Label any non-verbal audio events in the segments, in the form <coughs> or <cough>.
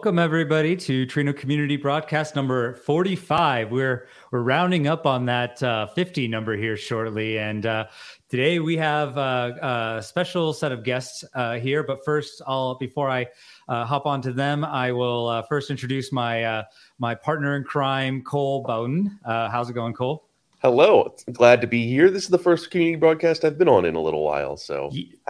Welcome everybody to Trino Community Broadcast number 45. We're we're rounding up on that uh, 50 number here shortly, and uh, today we have uh, a special set of guests uh, here. But first, I'll before I uh, hop onto them, I will uh, first introduce my my partner in crime, Cole Bowden. how's it going, Cole? Hello, glad to be here. This is the first community broadcast I've been on in a little while, so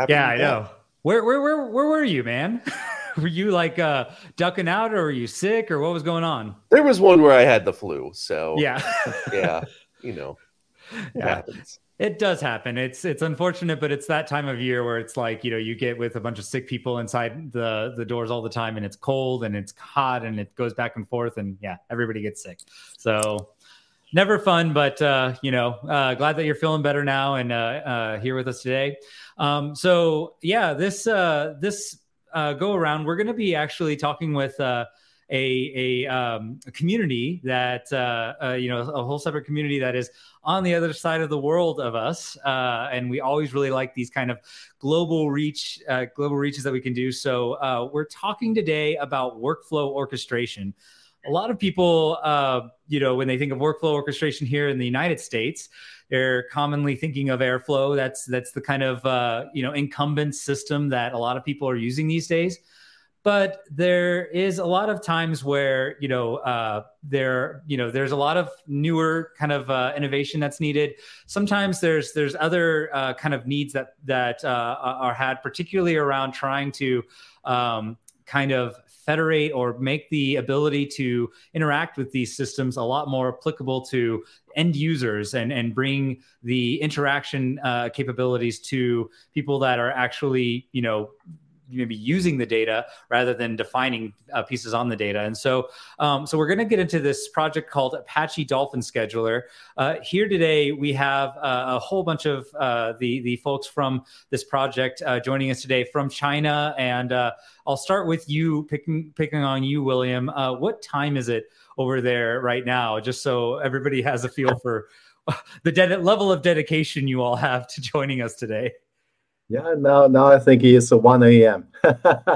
yeah, I know. Where where where where were you, man? <laughs> <laughs> were you like uh, ducking out, or were you sick, or what was going on? There was one where I had the flu, so yeah, <laughs> yeah, you know, it yeah. happens. It does happen. It's it's unfortunate, but it's that time of year where it's like you know you get with a bunch of sick people inside the the doors all the time, and it's cold and it's hot and it goes back and forth, and yeah, everybody gets sick. So never fun, but uh, you know, uh, glad that you're feeling better now and uh, uh, here with us today. Um, so yeah, this uh, this uh, go around, we're going to be actually talking with uh, a a, um, a, community that uh, uh, you know a whole separate community that is on the other side of the world of us, uh, and we always really like these kind of global reach uh, global reaches that we can do. So we're talking today about workflow orchestration. A lot of people, you know, when they think of workflow orchestration here in the United States, they're commonly thinking of Airflow. That's that's the kind of uh, you know incumbent system that a lot of people are using these days. But there is a lot of times where you know uh, there you know there's a lot of newer kind of uh, innovation that's needed. Sometimes there's there's other uh, kind of needs that that uh, are had, particularly around trying to um, kind of federate or make the ability to interact with these systems a lot more applicable to end users and and bring the interaction uh, capabilities to people that are actually you know maybe using the data rather than defining uh, pieces on the data. And so, um, so we're going to get into this project called Apache Dolphin Scheduler. Uh, here today, we have uh, a whole bunch of uh, the the folks from this project uh, joining us today from China. And uh, I'll start with you, picking picking on you, William. what time is it over there right now? Just so everybody has a feel for <laughs> the de- level of dedication you all have to joining us today. Yeah, now now I think it's 1 a.m. <laughs>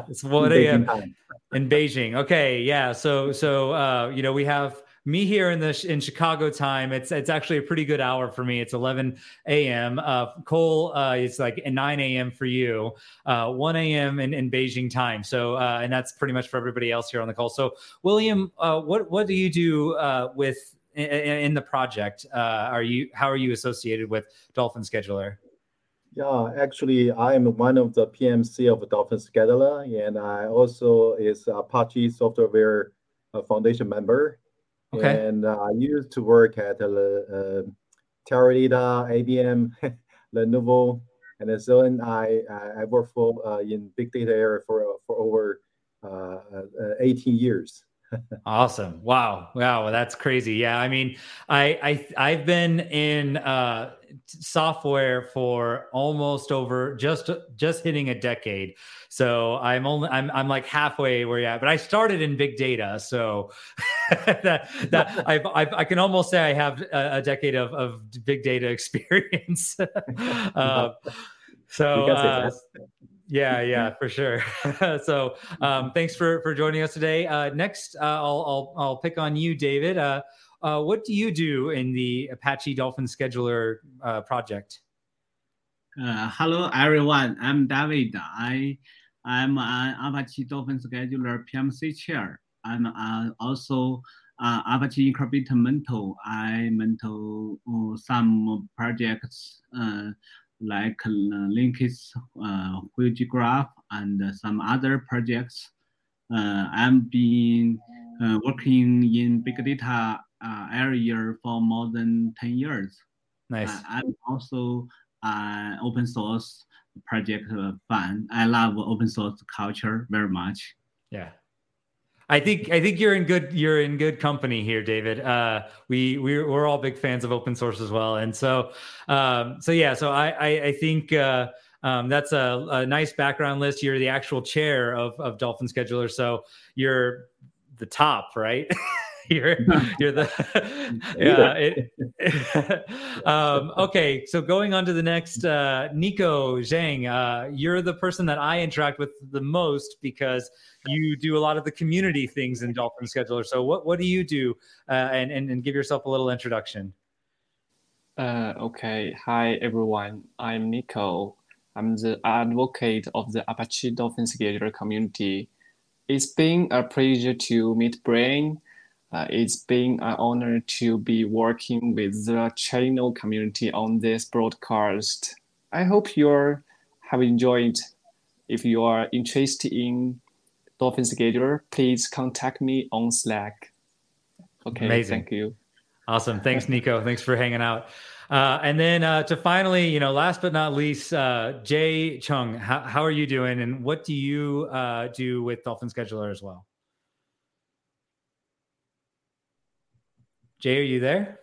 it's 1 a.m. in Beijing. Okay, yeah. So so uh, you know we have me here in the in Chicago time. It's it's actually a pretty good hour for me. It's 11 a.m. Uh, Cole, uh, it's like 9 a.m. for you, uh, 1 a.m. In, in Beijing time. So uh, and that's pretty much for everybody else here on the call. So William, uh, what what do you do uh, with in, in, the project? Uh, are you how are you associated with Dolphin Scheduler? Yeah, actually, I am one of the PMC of Dolphin Scheduler, and I also is Apache Software uh, Foundation member. Okay. And uh, I used to work at uh, uh, Teradata, IBM, <laughs> Lenovo, and so on. I I worked for uh, in big data area for for over uh, uh 18 years <laughs> awesome. Wow. Wow. That's crazy. Yeah. I mean, I, I, I've been in, uh, software for almost over just, just hitting a decade. So I'm only, I'm, I'm like halfway where you're at, but I started in big data. So <laughs> that, that <laughs> I've, I've, i can almost say I have a, a decade of, of big data experience. <laughs> uh, so, uh, yeah, yeah, for sure. so, um, thanks for for joining us today. Uh, next, uh, I'll, I'll I'll pick on you, David. Uh, what do you do in the Apache Dolphin Scheduler uh, project? Uh, hello, everyone. I'm David. I I'm an Apache Dolphin Scheduler PMC chair. I'm uh, also Apache Incubator mentor. I mentor uh, some projects uh, like Linkis, uh, Graph, and some other projects. I'm been uh, working in big data uh, area for more than 10 years. Nice. Uh, I'm also an open source project fan. I love open source culture very much. Yeah, I think I think you're in good you're in good company here, David. Uh, we we're, we're all big fans of open source as well, and so um, so yeah. So I I, I think uh, um, that's a, a, nice background list. You're the actual chair of of Dolphin Scheduler, so you're the top, right? <laughs> <laughs> you're you're the <laughs> yeah. It, <laughs> um, okay, so going on to the next, uh, Nico Zhang, uh, you're the person that I interact with the most because you do a lot of the community things in Dolphin Scheduler. So what what do you do? Uh, and, and and give yourself a little introduction. Uh, okay, hi everyone. I'm Nico. I'm the advocate of the Apache Dolphin Scheduler community. It's been a pleasure to meet Brian uh, it's been an honor to be working with the channel community on this broadcast. I hope you have enjoyed. If you are interested in Dolphin Scheduler, please contact me on Slack. Okay, Amazing. thank you. Awesome. Thanks, Nico. Thanks for hanging out. Uh, and then uh, to finally, you know, last but not least, uh, Jay Chung, how, how are you doing? And what do you uh, do with Dolphin Scheduler as well? Jay, are you there?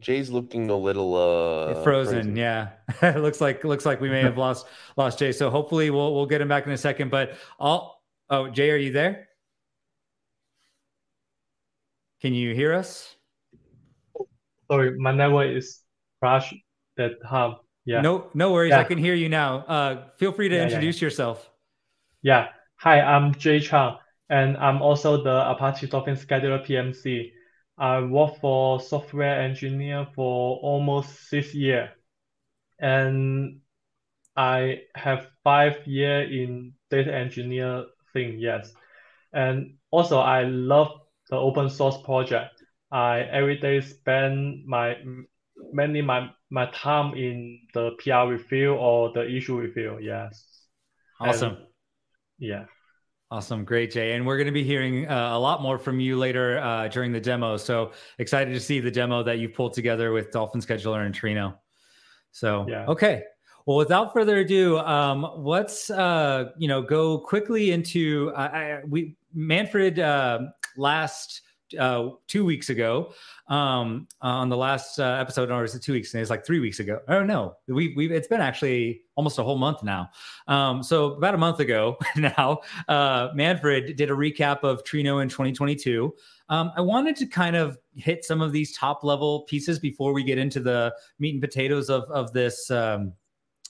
Jay's looking a little uh frozen. Yeah, <laughs> it looks like looks like we may have lost lost Jay. So hopefully we'll we'll get him back in a second. But all oh Jay, are you there? Can you hear us? Sorry, my network is crashed. That have yeah. No no worries. Yeah. I can hear you now. Uh, feel free to yeah, introduce yeah. yourself. Yeah. Hi, I'm Jay Chang, and I'm also the Apache Dolphin Scheduler PMC. I worked for software engineer for almost six years, and I have five year in data engineer thing. Yes, and also I love the open source project. I every day spend my mainly my my time in the PR review or the issue review. Yes. Awesome. And, yeah. Awesome. Great, Jay. And we're going to be hearing uh, a lot more from you later uh, during the demo. So excited to see the demo that you've pulled together with Dolphin Scheduler and Trino. So, yeah. okay. Well, without further ado, um, let's uh, you know go quickly into uh, I, we Manfred uh, last uh, two weeks ago um, on the last uh, episode, or is it two weeks? And it's like three weeks ago. Oh no, we we it's been actually almost a whole month now. Um, so about a month ago <laughs> now, uh, Manfred did a recap of Trino in 2022. Um, I wanted to kind of hit some of these top level pieces before we get into the meat and potatoes of of this um,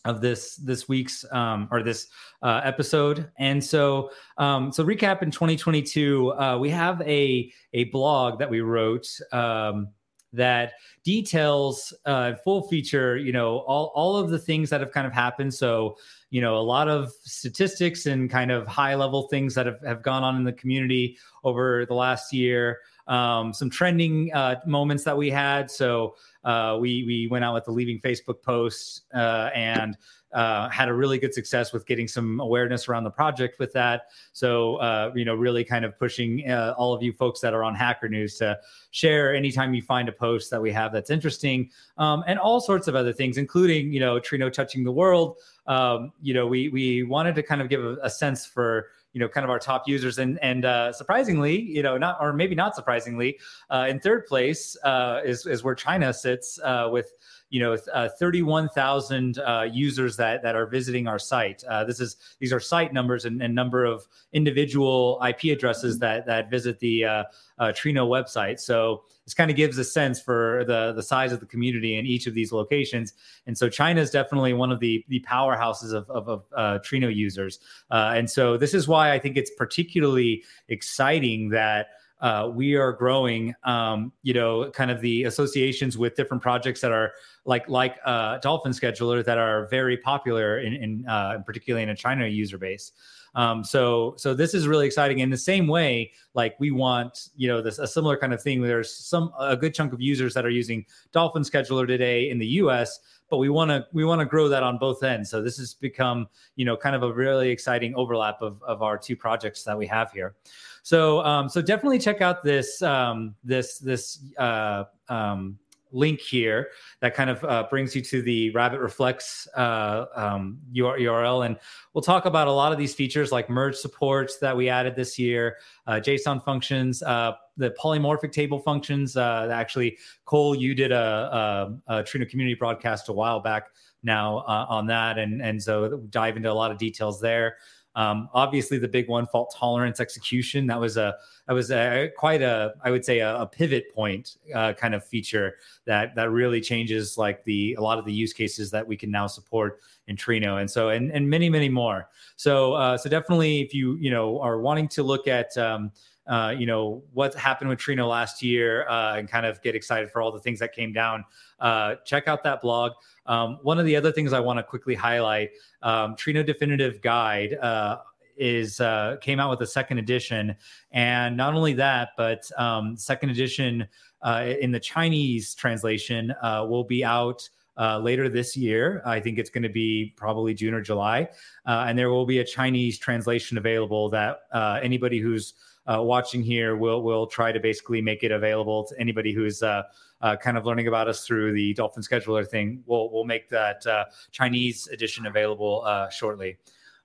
of this this week's um, or this uh, episode. And so, um, so recap in 2022, uh, we have a a blog that we wrote um, that details uh, full feature, you know, all all of the things that have kind of happened. So, you know, a lot of statistics and kind of high level things that have, have gone on in the community over the last year. Um, some trending uh, moments that we had. So uh, we we went out with the leaving Facebook post uh, and uh, had a really good success with getting some awareness around the project with that. So uh, you know, really kind of pushing uh, all of you folks that are on Hacker News to share anytime you find a post that we have that's interesting, um, and all sorts of other things, including you know Trino touching the world. Um, you know, we we wanted to kind of give a, a sense for you know kind of our top users. And and uh, surprisingly you know not or maybe not surprisingly uh, in third place uh, is is where China sits uh, with you know uh, 31,000 uh, users that that are visiting our site. Uh, this is these are site numbers and, and, number of individual IP addresses that that visit the uh, uh, Trino website. So this kind of gives a sense for the the size of the community in each of these locations. And so China is definitely one of the the powerhouses of of, of uh, Trino users. and so this is why I think it's particularly exciting that uh, we are growing, um, you know, kind of the associations with different projects that are like like uh, Dolphin Scheduler that are very popular in, in uh, particularly in a China user base. Um, so so this is really exciting. In the same way, like we want, you know, this a similar kind of thing. There's some a good chunk of users that are using Dolphin Scheduler today in the U.S but we want to we want to grow that on both ends. So this has become you know kind of a really exciting overlap of of our two projects that we have here. So um, so definitely check out this um, this this uh, um, link here that kind of uh, brings you to the Rabbit Reflex uh, um, URL. And we'll talk about a lot of these features like merge supports that we added this year, uh, JSON functions, uh, the polymorphic table functions. Uh, actually, Cole, you did a, a, a Trino community broadcast a while back now uh, on that. And, and so dive into a lot of details there. Um, obviously, the big one, fault tolerance execution, that was a that was a, quite a I would say a, a pivot point uh, kind of feature that that really changes like the a lot of the use cases that we can now support in Trino, and so and and many many more. So uh, so definitely, if you you know are wanting to look at um, uh, you know what happened with Trino last year uh, and kind of get excited for all the things that came down. Uh, check out that blog. Um, one of the other things I want to quickly highlight: um, Trino Definitive Guide uh, is uh, came out with a second edition, and not only that, but um, second edition uh, in the Chinese translation will be out. Uh, later this year. I think it's going to be probably June or July. Uh, and there will be a Chinese translation available that uh, anybody who's watching here, we'll we'll try to basically make it available to anybody who's uh, uh, kind of learning about us through the Dolphin Scheduler thing. We'll we'll make that uh, Chinese edition available uh, shortly.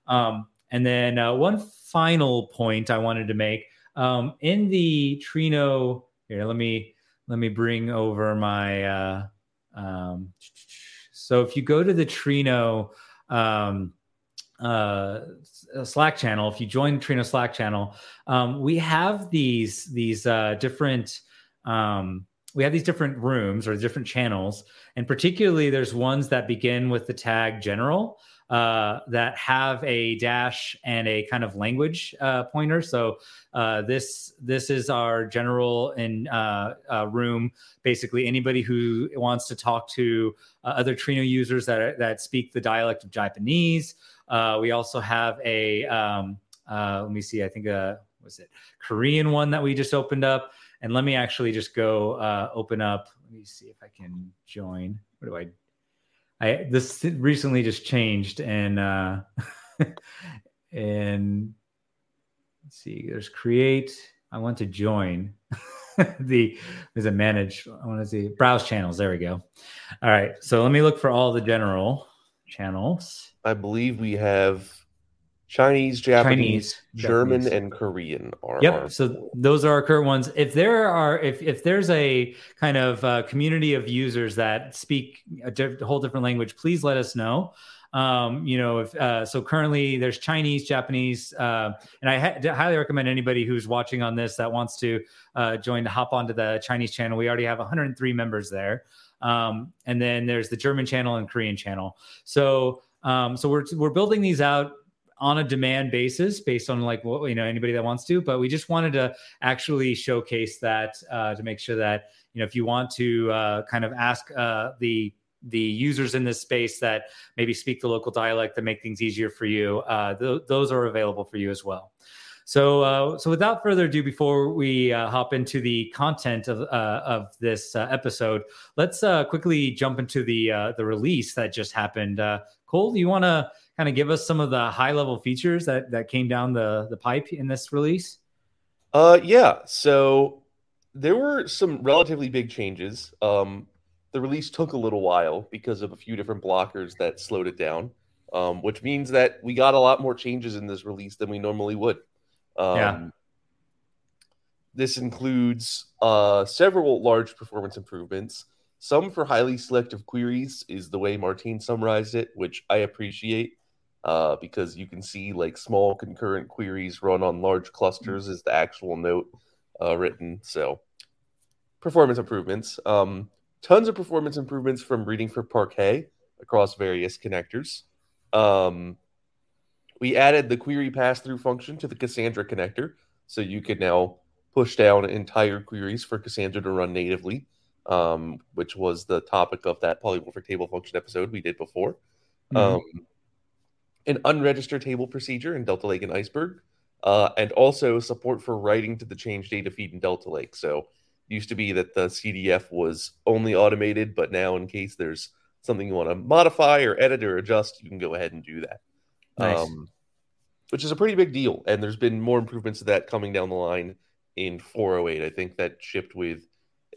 Um, and then uh, one final point I wanted to make um, in the Trino. Here, let me let me bring over my. Um, so if you go to the Trino. Uh, Slack channel, if you join Trino Slack channel, um, we have these these uh, different um, we have these different rooms or different channels, and particularly there's ones that begin with the tag general uh, that have a dash and a kind of language uh, pointer. So uh, this this is our general in uh, uh, room. Basically, anybody who wants to talk to uh, other Trino users that that speak the dialect of Japanese. Uh, we also have a um, uh, let me see, I think uh was it Korean one that we just opened up. And let me actually just go uh, open up. Let me see if I can join. What do I? I this recently just changed and uh, <laughs> and let's see. There's create. I want to join. <laughs> the is it manage? I want to see browse channels. There we go. All right. So let me look for all the general channels. I believe we have Chinese, Japanese, Chinese, German, Japanese. and Korean. Are Yep. our- So those are our current ones. If there are, if if there's a kind of uh, community of users that speak a diff- whole different language, please let us know. Um, you know, if uh, so, currently there's Chinese, Japanese, uh, and I ha- highly recommend anybody who's watching on this that wants to uh, join to hop onto the Chinese channel. We already have 103 members there, um, and then there's the German channel and Korean channel. So, um, so we're we're building these out on a demand basis based on like what you know anybody that wants to but we just wanted to actually showcase that uh, to make sure that you know if you want to uh, kind of ask uh, the the users in this space that maybe speak the local dialect to make things easier for you uh, th- those are available for you as well. So uh, so without further ado before we uh, hop into the content of of this episode let's quickly jump into the the release that just happened cole do you want to kind of give us some of the high level features that that came down the the pipe in this release? Uh, yeah. So there were some relatively big changes. Um, the release took a little while because of a few different blockers that slowed it down. Um, which means that we got a lot more changes in this release than we normally would. Um, Yeah. This includes uh, several large performance improvements. Some for highly selective queries is the way Martine summarized it, which I appreciate uh, because you can see like small concurrent queries run on large clusters is the actual note uh, written. So performance improvements, um, tons of performance improvements from reading for Parquet across various connectors. Um, we added the query pass through function to the Cassandra connector, so you could now push down entire queries for Cassandra to run natively, um, which was the topic of that polymorphic table function episode we did before. Mhm. Um, an unregistered table procedure in Delta Lake and Iceberg, uh, and also support for writing to the change data feed in Delta Lake. So it used to be that the CDF was only automated, but now in case there's something you want to modify or edit or adjust, you can go ahead and do that. Nice. Um, which is a pretty big deal. And there's been more improvements to that coming down the line in 408. I think that shipped with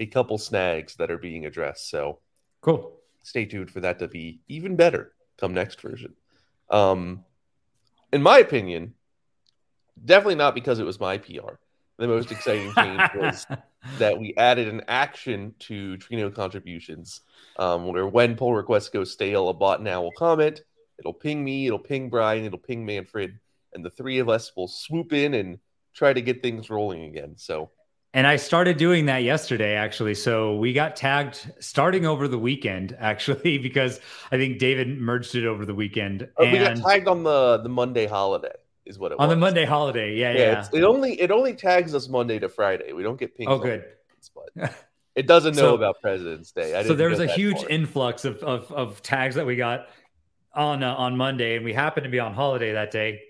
a couple snags that are being addressed. So Cool. stay tuned for that to be even better come next version. Um, in my opinion, definitely not because it was my PR. The most exciting change was <laughs> that we added an action to Trino contributions, um, where when pull requests go stale, a bot now will comment. It'll ping me, it'll ping Brian, it'll ping Manfred, and the three of us will swoop in and try to get things rolling again. So and I started doing that yesterday, actually. So we got tagged starting over the weekend, <laughs> actually, because I think David merged it over the weekend. Oh, and we got tagged on the the Monday holiday, is what it on was. On the Monday holiday. Yeah, yeah. yeah. It only it only tags us Monday to Friday. We don't get pings. Oh, good. But it doesn't <laughs> know so, about President's Day. so there was a huge far. influx of, of of tags that we got on uh, on Monday, and we happened to be on holiday that day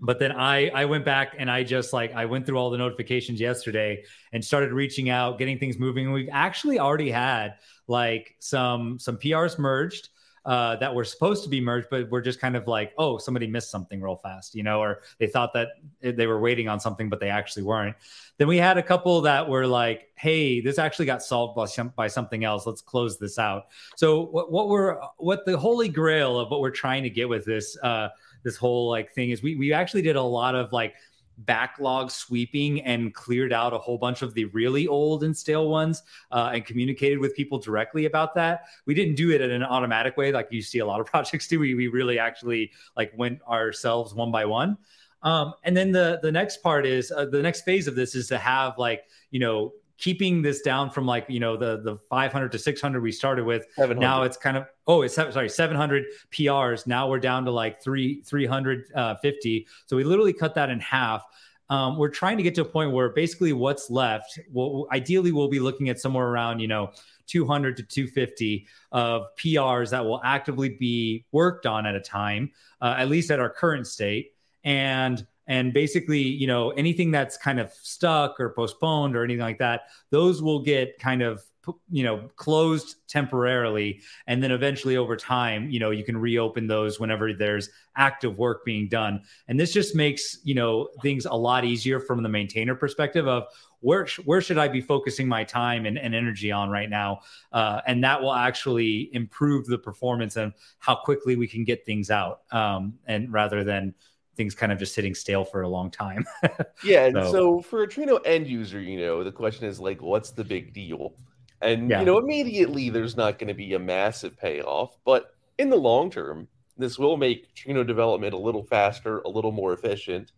but then I I went back and I just like I went through all the notifications yesterday and started reaching out, getting things moving. And we've actually already had like some some PRs merged uh, that were supposed to be merged, but we're just kind of like, oh, somebody missed something real fast, you know, or they thought that they were waiting on something, but they actually weren't. Then we had a couple that were like, hey, this actually got solved by, some, by something else. Let's close this out. So what, what we're what the holy grail of what we're trying to get with this uh, this whole like thing is we we actually did a lot of like backlog sweeping and cleared out a whole bunch of the really old and stale ones uh, and communicated with people directly about that. We didn't do it in an automatic way like you see a lot of <laughs> projects do. We, we really actually like went ourselves one by one. Um, and then the the next part is uh, the next phase of this is to have like you know keeping this down from like you know the the 500 to 600 we started with. Now it's kind of oh it's sorry 700 prs now we're down to like 3 350 so we literally cut that in half. Um, we're trying to get to a point where basically what's left well ideally we'll be looking at somewhere around you know 200 to 250 of prs that will actively be worked on at a time uh, at least at our current state. And and basically you know anything that's kind of stuck or postponed or anything like that those will get kind of you know closed temporarily. And then eventually over time you know you can reopen those whenever there's active work being done. And this just makes you know things a lot easier from the maintainer perspective of where where should i be focusing my time and, and energy on right now? Uh, and that will actually improve the performance and how quickly we can get things out um, and rather than things kind of just sitting stale for a long time. <laughs> yeah, and so. so. for a Trino end user, you know, the question is like, what's the big deal? And yeah. you know, immediately there's not going to be a massive payoff, but in the long term, this will make Trino development a little faster, a little more efficient,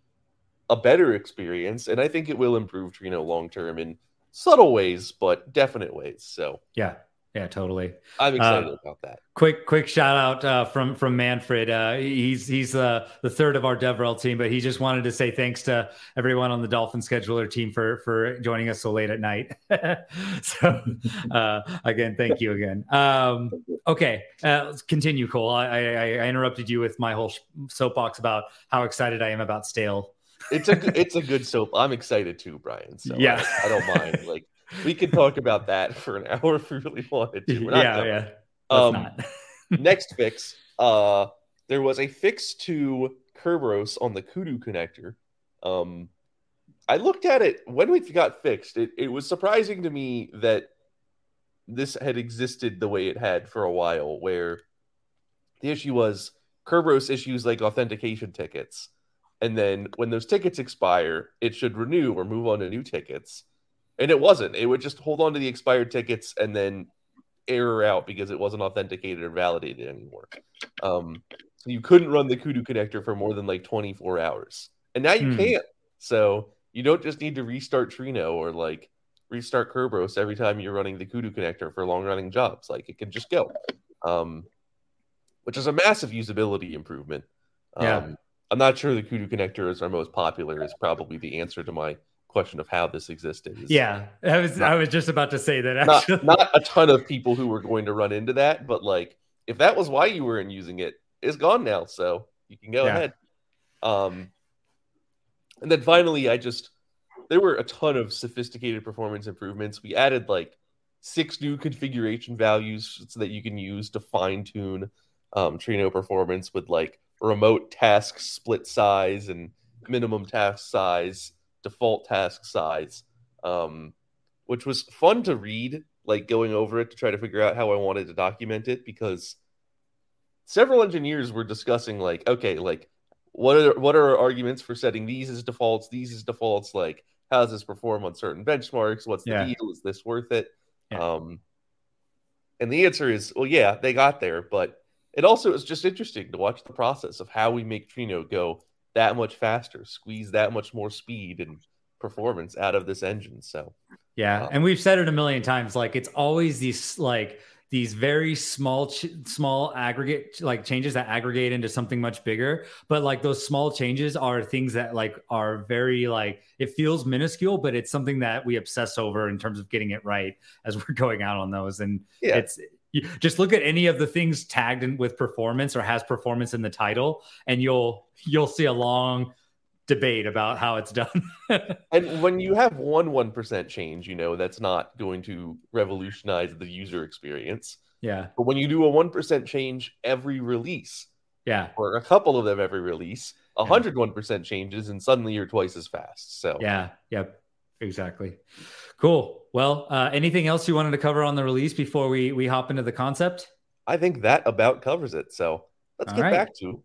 a better experience, and I think it will improve Trino long term in subtle ways, but definite ways. So yeah, yeah, totally. I'm excited uh, about that. Quick, quick shout out uh, from from Manfred. Uh, he's he's uh, the third of our DevRel team, but he just wanted to say thanks to everyone on the Dolphin Scheduler team for for joining us so late at night. <laughs> so uh, again, thank you again. Um, okay, uh, let's continue, Cole. I, I, I interrupted you with my whole soapbox about how excited I am about Stale. it's a it's a good soap. I'm excited too, Brian. So <laughs> yeah, I, I don't mind. Like we could talk about that for an <laughs> hour if we really wanted to. yeah, done. yeah. Um, <laughs> next fix. Uh, there was a fix to Kerberos on the Kudu connector. Um, I looked at it when we got fixed. It, it was surprising to me that this had existed the way it had for a while, where the issue was Kerberos issues like authentication tickets. And then when those tickets expire, it should renew or move on to new tickets and it wasn't. It would just hold on to the expired tickets and then error out because it wasn't authenticated or validated anymore. Um, so you couldn't run the Kudu connector for more than like 24 hours, and now you hmm. can't. So you don't just need to restart Trino or like restart Kerberos every time you're running the Kudu connector for long running jobs. Like it can just go, um, which is a massive usability improvement. Um, yeah. I'm not sure the Kudu connector is our most popular. Is probably the answer to my question of how this existed. Yeah, I was not, I was just about to say that. Actually. Not, not a ton of people who were going to run into that, but like if that was why you weren't using it, it's gone now, so you can go yeah. ahead. Um, and then finally, I just there were a ton of sophisticated performance improvements. We added like six new configuration values so that you can use to fine tune um, Trino performance with like remote task split size and minimum task size default task size, um, which was fun to read, like going over it to try to figure out how I wanted to document it because several engineers were discussing like, okay, like what are what are our arguments for setting these as defaults, these as defaults, like how does this perform on certain benchmarks? What's the yeah. deal? Is this worth it? Yeah. Um, and the answer is, well, yeah, they got there, but it also is just interesting to watch the process of how we make Trino go that much faster, squeeze that much more speed and performance out of this engine. So, yeah, uh, and we've said it a million times. Like it's always these like these very small ch- small aggregate like changes that aggregate into something much bigger but like those small changes are things that like are very like it feels minuscule but it's something that we obsess over in terms of getting it right as <laughs> we're going out on those and yeah. it's you just look at any of the things tagged in with performance or has performance in the title and you'll you'll see a long debate about how it's done. <laughs> and when you have one one percent change, you know that's not going to revolutionize the user experience. Yeah. But when you do a one percent change every release, yeah, or a couple of them every release, a hundred one percent changes, and suddenly you're twice as fast. So yeah, yep, exactly. Cool. Well, uh, anything else you wanted to cover on the release before we we hop into the concept? I think that about covers it. So let's All get right. back to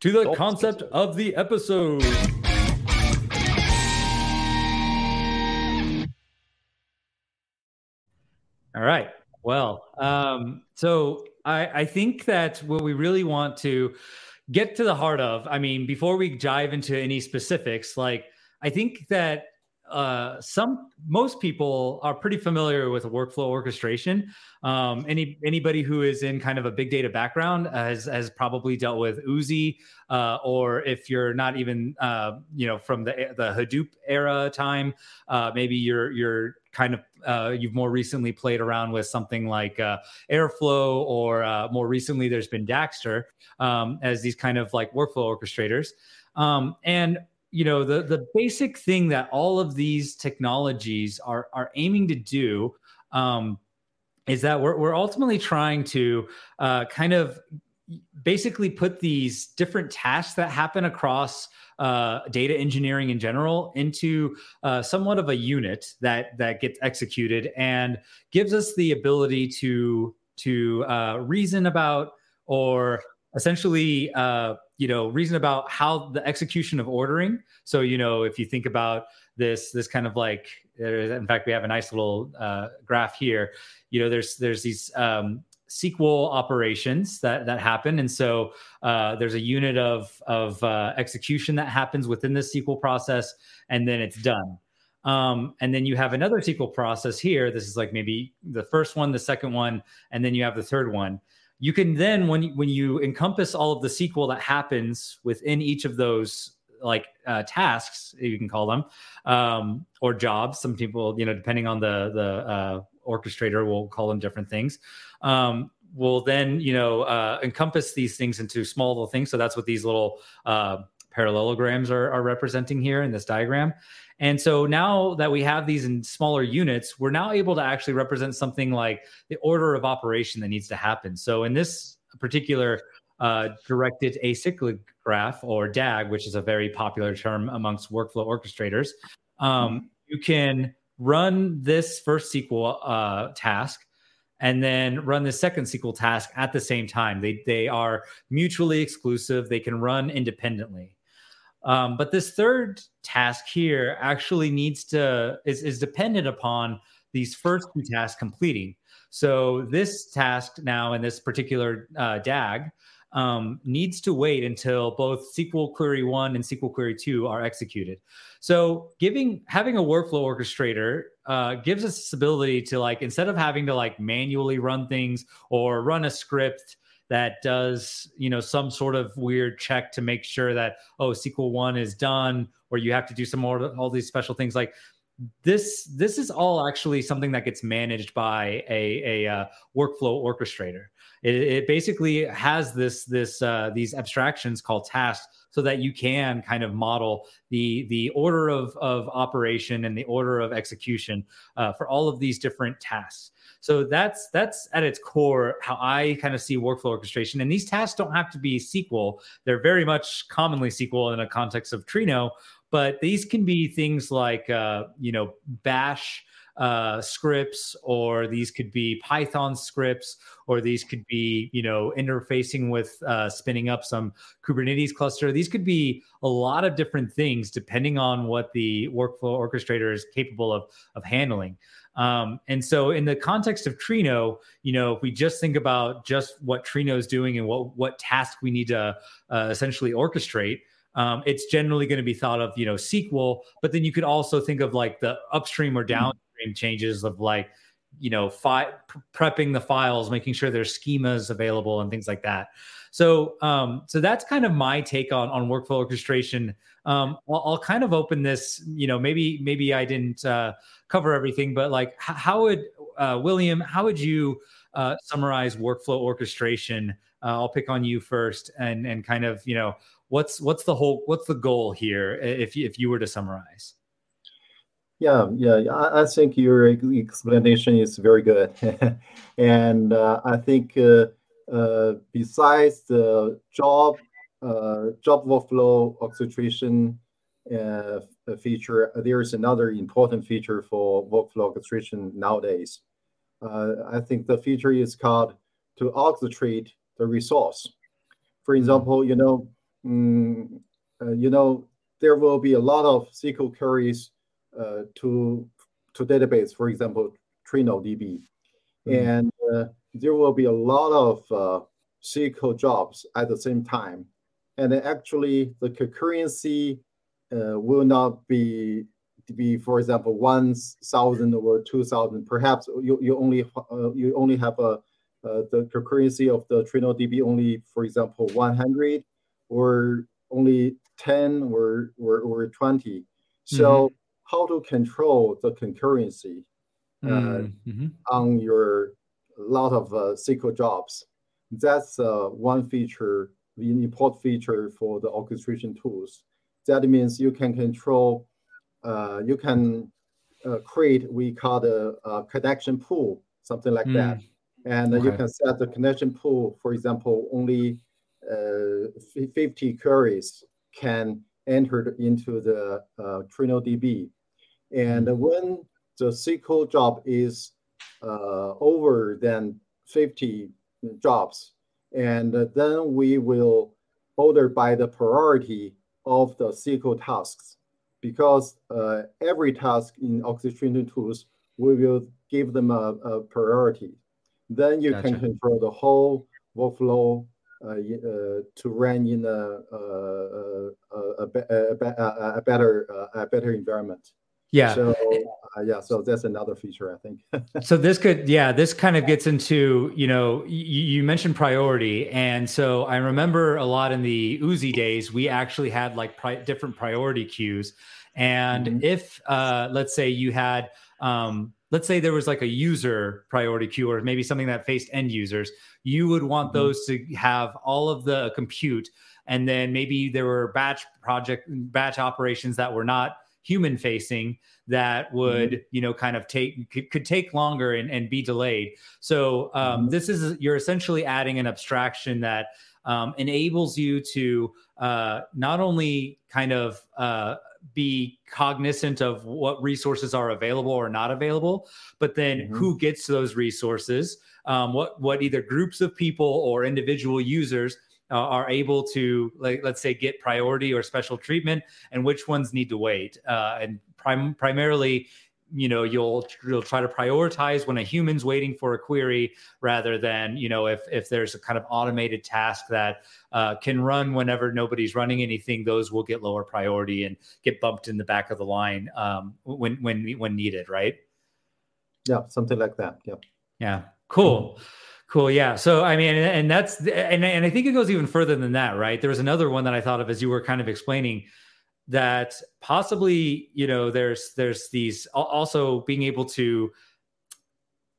to the concept of the episode. All right. Well, um, so I, I think that what we really want to get to the heart of, I mean, before we dive into any specifics, like I think that uh, some most people are pretty familiar with workflow orchestration. Um, any anybody who is in kind of a big data background has has probably dealt with Oozie, uh, or if you're not even uh, you know from the the Hadoop era time, uh, maybe you're you're kind of uh, you've more recently played around with something like uh, Airflow, or uh, more recently there's been Dagster um, as these kind of like workflow orchestrators. Um, and you know the the basic thing that all of these technologies are are aiming to do um, is that we're we're ultimately trying to uh, kind of basically put these different tasks that happen across uh, data engineering in general into uh, somewhat of a unit that that gets executed and gives us the ability to to uh, reason about or essentially uh, you know reason about how the execution of ordering so you know if you think about this this kind of like in fact we have a nice little uh, graph here you know there's there's these um, SQL operations that that happen, and so uh, there's a unit of of uh, execution that happens within the SQL process, and then it's done. Um, and then you have another SQL process here. This is like maybe the first one, the second one, and then you have the third one you can then when when you encompass all of the SQL that happens within each of those like uh, tasks you can call them um, or jobs some people you know depending on the the uh, orchestrator will call them different things um, will then you know uh, encompass these things into small little things. So that's what these little uh, parallelograms are, are representing here in this diagram and so now that we have these in smaller units, we're now able to actually represent something like the order of operation that needs to happen. So in this particular uh, directed acyclic graph or DAG, which is a very popular term amongst workflow orchestrators, um, you can run this first SQL uh, task and then run the second SQL task at the same time. They, they are mutually exclusive, they can run independently. Um, but this third task here actually needs to is, is dependent upon these first two tasks completing. So this task now in this particular uh, DAG um, needs to wait until both SQL Query One and SQL Query Two are executed. So giving having a workflow orchestrator uh, gives us this ability to like instead of having to like manually run things or run a script that does you know some sort of weird check to make sure that oh SQL one is done, or you have to do some more all these special things like this this is all actually something that gets managed by a, a uh, workflow orchestrator. It, it, basically has this this uh, these abstractions called tasks so that you can kind of model the the order of of operation and the order of execution uh, for all of these different tasks so that's that's at its core how I kind of see workflow orchestration. And these tasks don't have to be SQL; they're very much commonly SQL in a context of Trino. But these can be things like uh, you know Bash uh, scripts, or these could be Python scripts, or these could be, you know, interfacing with uh, spinning up some Kubernetes cluster. These could be a lot of different things depending on what the workflow orchestrator is capable of, of handling. Um, and so, in the context of Trino, you know, if we just think about just what Trino is doing and what what task we need to uh, essentially orchestrate, um, it's generally going to be thought of, you know, SQL. But then you could also think of like the upstream or mm-hmm. downstream changes of like, you know, fi- prepping the files, making sure there's schemas available and things like that. So, um, so that's kind of my take on on workflow orchestration. Um, I'll, I'll, kind of open this. You know, maybe maybe I didn't uh, cover everything, but like, h- how would uh, William? How would you uh, summarize workflow orchestration? Uh, I'll pick on you first, and and kind of you know what's what's the whole what's the goal here if if you were to summarize. Yeah, yeah, I, I think your explanation is very good, <laughs> and uh, I think uh, uh, besides the job uh, job workflow orchestration uh, feature, there is another important feature for workflow orchestration nowadays. Uh, I think the feature is called to orchestrate the resource. For mm-hmm. example, you know, mm, you know, there will be a lot of SQL queries to to database, for example, trino DB, mm-hmm. and uh, there will be a lot of uh, SQL jobs at the same time, and actually the concurrency uh, will not be be, for example, one thousand or two thousand. Perhaps you you only uh, you only have a uh, the concurrency of the trino DB only, for example, 100 or only 10 or, or, or 20. So mm-hmm. How to control the concurrency uh, mm-hmm. on your lot of uh, SQL jobs. That's uh, one feature, the import feature for the orchestration tools. That means you can control, uh, you can uh, create, we call the uh, connection pool, something like mm. that and okay. you can set the connection pool, for example, only uh, 50 queries can enter into the uh, DB. And mm-hmm. when the SQL job is uh, over than 50 jobs, and then we will order by the priority of the SQL tasks because uh, every task in orchestration tools, we will give them a, a priority. Then you gotcha. can control the whole workflow uh, uh, to run in a, a, a, a, a better a better environment. Yeah. So uh, yeah, so that's another feature I think. <laughs> so this could yeah, this kind of gets into you know you, you mentioned priority, and so I remember a lot in the Oozie days we actually had like pri- different priority queues, and mm-hmm. if uh, let's say you had um, let's say there was like a user priority queue or maybe something that faced end users, you would want mm-hmm. those to have all of the compute. And then maybe there were batch project batch operations that were not human facing that would mm-hmm. you know kind of take could, could take longer and, and, be delayed so um, mm-hmm. this is you're essentially adding an abstraction that um, enables you to uh, not only kind of uh, be cognizant of what resources are available or not available, but then mm-hmm. who gets those resources, um, what what either groups of people or individual users uh, are able to, like, let's say, get priority or special treatment, and which ones need to wait. Uh, and prim- primarily, you know you'll you'll try to prioritize when a human's waiting for a query rather than you know if if there's a kind of automated task that uh, can run whenever nobody's running anything those will get lower priority and get bumped in the back of the line um, when when when needed right? Yeah something like that yeah. Yeah cool Cool. Yeah. So, I mean, and that's, and, and I think it goes even further than that, right? There was another one that I thought of as you were kind of explaining that possibly you know there's there's these also being able to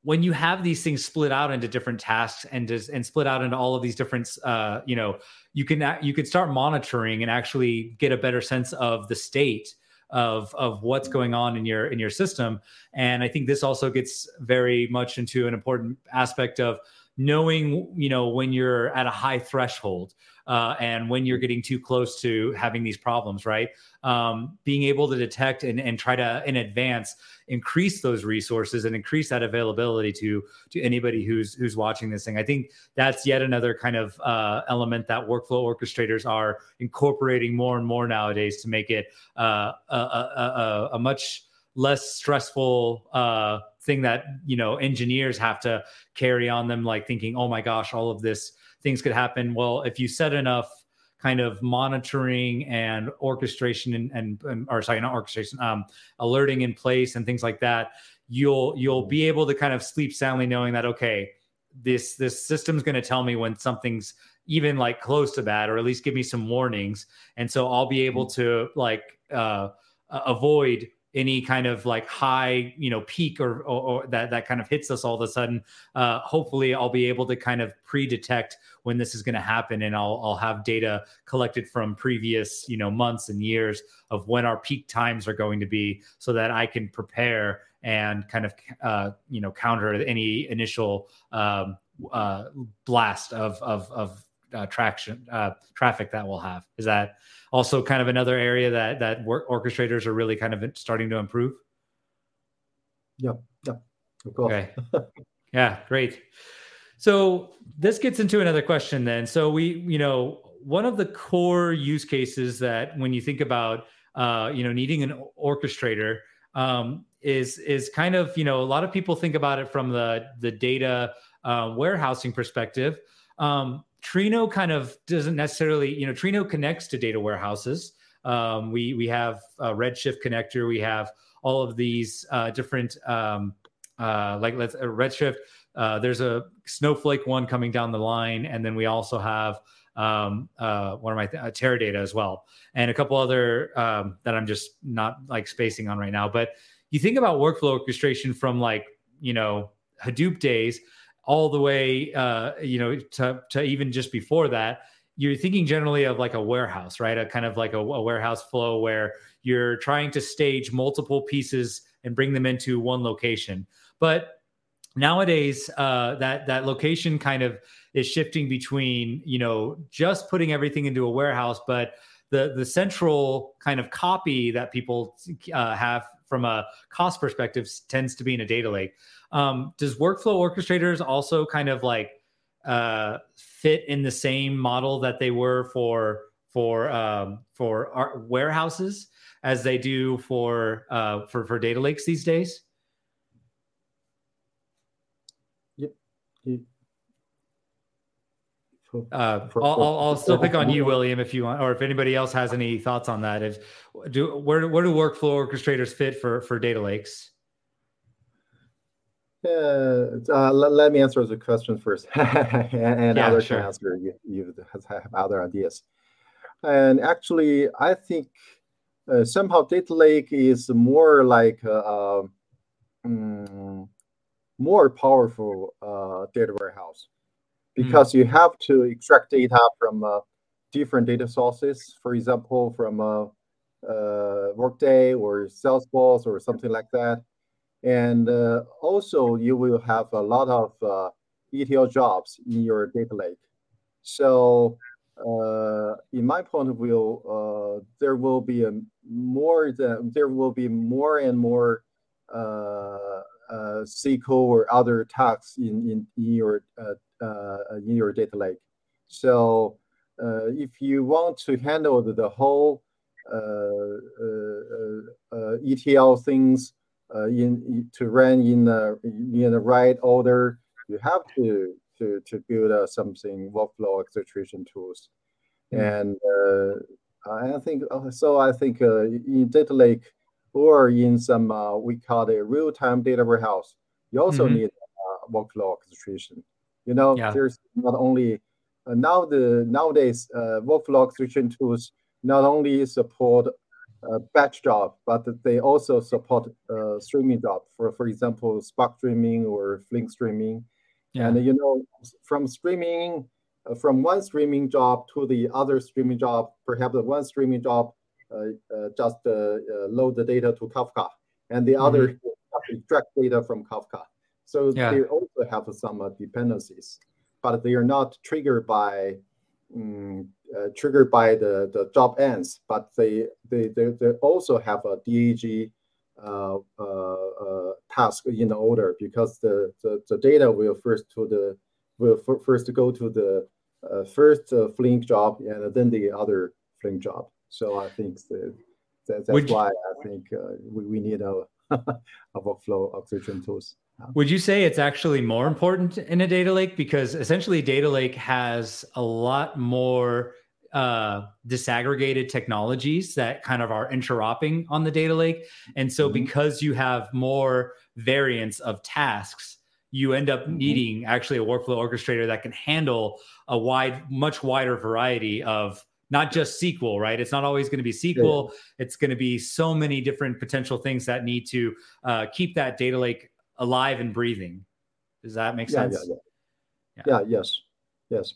when you have these things split out into different tasks and just and split out into all of these different uh you know you can you can start monitoring and actually get a better sense of the state of of what's going on in your in your system and i think this also gets very much into an important aspect of knowing you know when you're at a high threshold uh, and when you're getting too close to having these problems, right? Um, being able to detect and, and try to in advance increase those resources and increase that availability to to anybody who's who's watching this thing. I think that's yet another kind of uh, element that workflow orchestrators are incorporating more and more nowadays to make it uh, a, a, a, a much less stressful uh, thing that you know engineers have to carry on them like thinking oh my gosh all of this things could happen. Well, if you set enough kind of monitoring and orchestration and, and, and or sorry, not orchestration, um, alerting in place and things like that, you'll you'll be able to kind of sleep soundly knowing that okay, this this system's going to tell me when something's even like close to bad or at least give me some warnings and so i'll be able to like uh, avoid any kind of like high you know peak or, or, or, that that kind of hits us all of a sudden uh, hopefully i'll be able to kind of pre-detect when this is going to happen and I'll, I'll have data collected from previous you know months and years of when our peak times are going to be so that i can prepare and kind of uh, you know counter any initial um, uh, blast of of, of uh, traction uh, traffic that we'll have. Is that also kind of another area that that work orchestrators are really kind of starting to improve? Yeah yeah okay. <laughs> Yeah great. So this gets into another question then. So we you know one of the core use cases that when you think about uh, you know needing an orchestrator um, is is kind of you know a lot of people think about it from the the data uh, warehousing perspective. Um, Trino kind of doesn't necessarily, you know, Trino connects to data warehouses. Um, we we have a Redshift connector. We have all of these uh, different, um, uh, like let's uh, Redshift. Uh, there's a Snowflake one coming down the line, and then we also have um, one of my th- uh, Teradata as well, and a couple other um, that I'm just not like spacing on right now. But you think about workflow orchestration from like you know Hadoop days all the way, uh, you know, to, to even just before that, you're thinking generally of like a warehouse, right? A kind of like a, a warehouse flow where you're trying to stage multiple pieces and bring them into one location. But nowadays, uh, that that location kind of is shifting between, you know, just putting everything into a warehouse, but the the central kind of copy that people uh, have from a cost perspective tends to be in a data lake. Um, does workflow orchestrators also kind of like uh, fit in the same model that they were for for um, for warehouses as they do for uh, for for data lakes these days? Yep. Uh, I'll, I'll, I'll, still pick on you, William, if you want, or if anybody else has any thoughts on that. If do where where do workflow orchestrators fit for for data lakes? Yeah, uh, let, let, me answer the question first, <laughs> and, and yeah, others sure. can answer. You, you have other ideas. And actually, I think uh, somehow data lake is more like uh, um, more powerful uh, data warehouse. Because mm. you have to extract data from uh, different data sources. For example, from uh, Workday or Salesforce or something like that and uh, also, you will have a lot of uh, ETL jobs in your data lake. So, uh, in my point of view, uh, there will be a more than, there will be more and more uh, uh, SQL or other tasks in in, in your in your data lake. So, if you want to handle the, the whole ETL things uh, in to run in the in the right order, you have to to to build uh, something workflow orchestration tools, mm. and uh, I think uh, so. I think uh, in data lake or in some uh, we call it real time data warehouse, you also mm-hmm. need workflow orchestration. You know, yeah. there's not only now the nowadays workflow orchestration tools not only support uh, batch job, but they also support uh, streaming job. For for example, Spark streaming or Flink streaming. Yeah. And you know, from streaming, uh, from one streaming job to the other streaming job, perhaps the one streaming job uh, uh, just uh, load the data to Kafka, and the mm-hmm. other extract data from Kafka. So yeah. they also have some dependencies, but they are not triggered by um, uh, triggered by the, the job ends, but they, they, they, they also have a DAG uh, uh, uh, task in order because the, the, the, data will first to the will f- first go to the uh, first uh, Flink job and then the other Flink job. So I think the, that, that's Would why I think we, we need a, <laughs> a workflow orchestration tools. Would you say it's actually more important in a data lake because essentially data lake has a lot more uh, disaggregated technologies that kind of are interoperating on the data lake. And so, mm-hmm. because you have more variants of tasks, you end up mm-hmm. needing actually a workflow orchestrator that can handle a wide, much wider variety of not just SQL, right? It's not always going to be SQL. Yeah. It's going to be so many different potential things that need to uh, keep that data lake alive and breathing. Does that make yeah, sense? Yeah, yeah. yeah, yes, yes.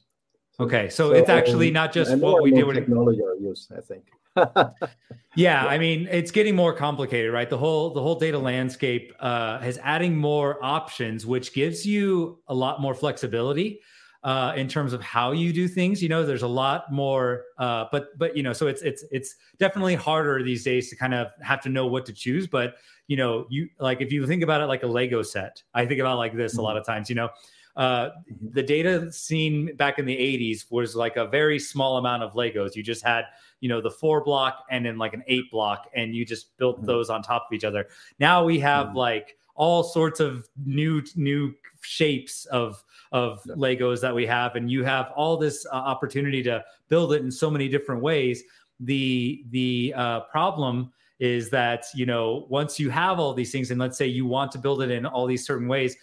Okay, so, so it's actually um, not just what we do with technology are used. I think. <laughs> yeah, I mean, it's getting more complicated, right? The whole the whole data landscape uh, is adding more options, which gives you a lot more flexibility uh, in terms of how you do things. You know, there's a lot more, uh, but but you know, so it's it's it's definitely harder these days to kind of have to know what to choose. But you know, you like if you think about it like a Lego set, I think about like this mm-hmm. a lot of times. You know, uh, mm-hmm. the data scene back in the 80s was like a very small amount of Legos. You just had, you know, the four block and then like an eight block, and you just built mm-hmm. those on top of each other. Now we have mm-hmm. like all sorts of new new shapes of of yeah. Legos that we have, and you have all this uh, opportunity to build it in so many different ways. The the uh, problem is that you know once you have all these things, and let's say you want to build it in all these certain ways,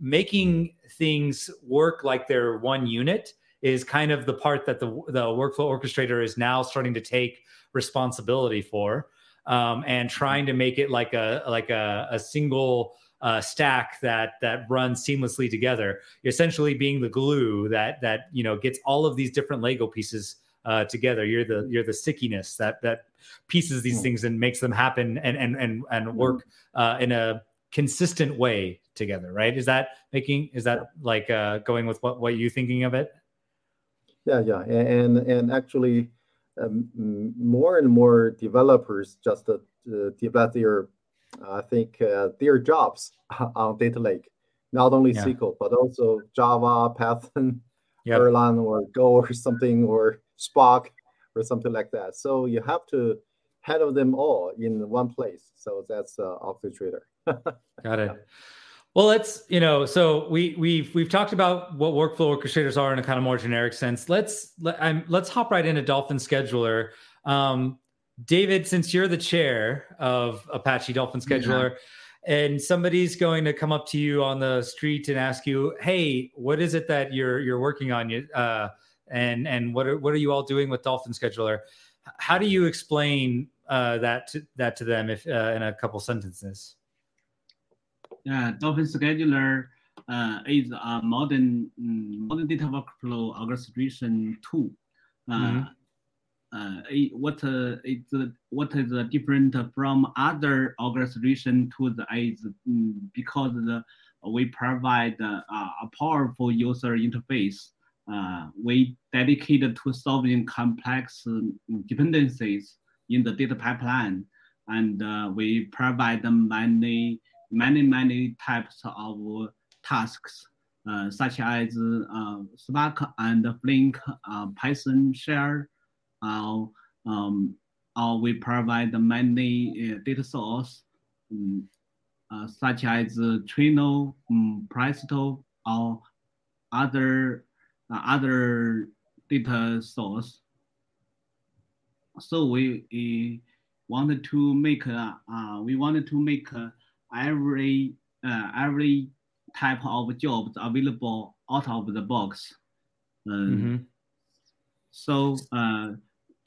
making things work like they're one unit is kind of the part that the the workflow orchestrator is now starting to take responsibility for um, and trying to make it like a like a, a single uh, stack that that runs seamlessly together. You're essentially being the glue that that you know gets all of these different lego pieces uh, together. You're the you're the stickiness that that pieces these hmm. things and makes them happen and and and, and work uh, in a consistent way together right? Is that making is that like uh going with what what you thinking of it? Yeah yeah. And and actually um, more and more developers just uh, develop their i think uh, their jobs <laughs> on data lake not only yeah. sql but also java python yep. erlang or go or something or spark or something like that so you have to handle them all in one place so that's uh, orchestrator <laughs> Got it. Well, let's you know. So we we've we've talked about what workflow orchestrators are in a kind of more generic sense. Let's let, I'm, let's hop right into Dolphin Scheduler. Um, David, since you're the chair of Apache Dolphin Scheduler, yeah. and somebody's going to come up to you on the street and ask you, "Hey, what is it that you're you're working on? You uh, and and what are what are you all doing with Dolphin Scheduler?" How do you explain uh, that to, that to them if uh, in a couple sentences? Yeah, Dolphin Scheduler uh, is a modern modern data workflow orchestration tool. Uh, mm-hmm. Uh, it, what uh, uh, what is different from other orchestration tools is um, because the, we provide uh, a powerful user interface. Uh, we dedicated to solving complex dependencies in the data pipeline, and uh, we provide many many, many types of tasks, uh, such as uh, Spark and Flink, uh, Python Shell, uh, um, or we provide many uh, data source, um, uh, such as Trino, um, Presto, or other other data source. So we, wanted to make uh, we wanted to make every uh, every type of jobs available out of the box. Uh, mm-hmm. So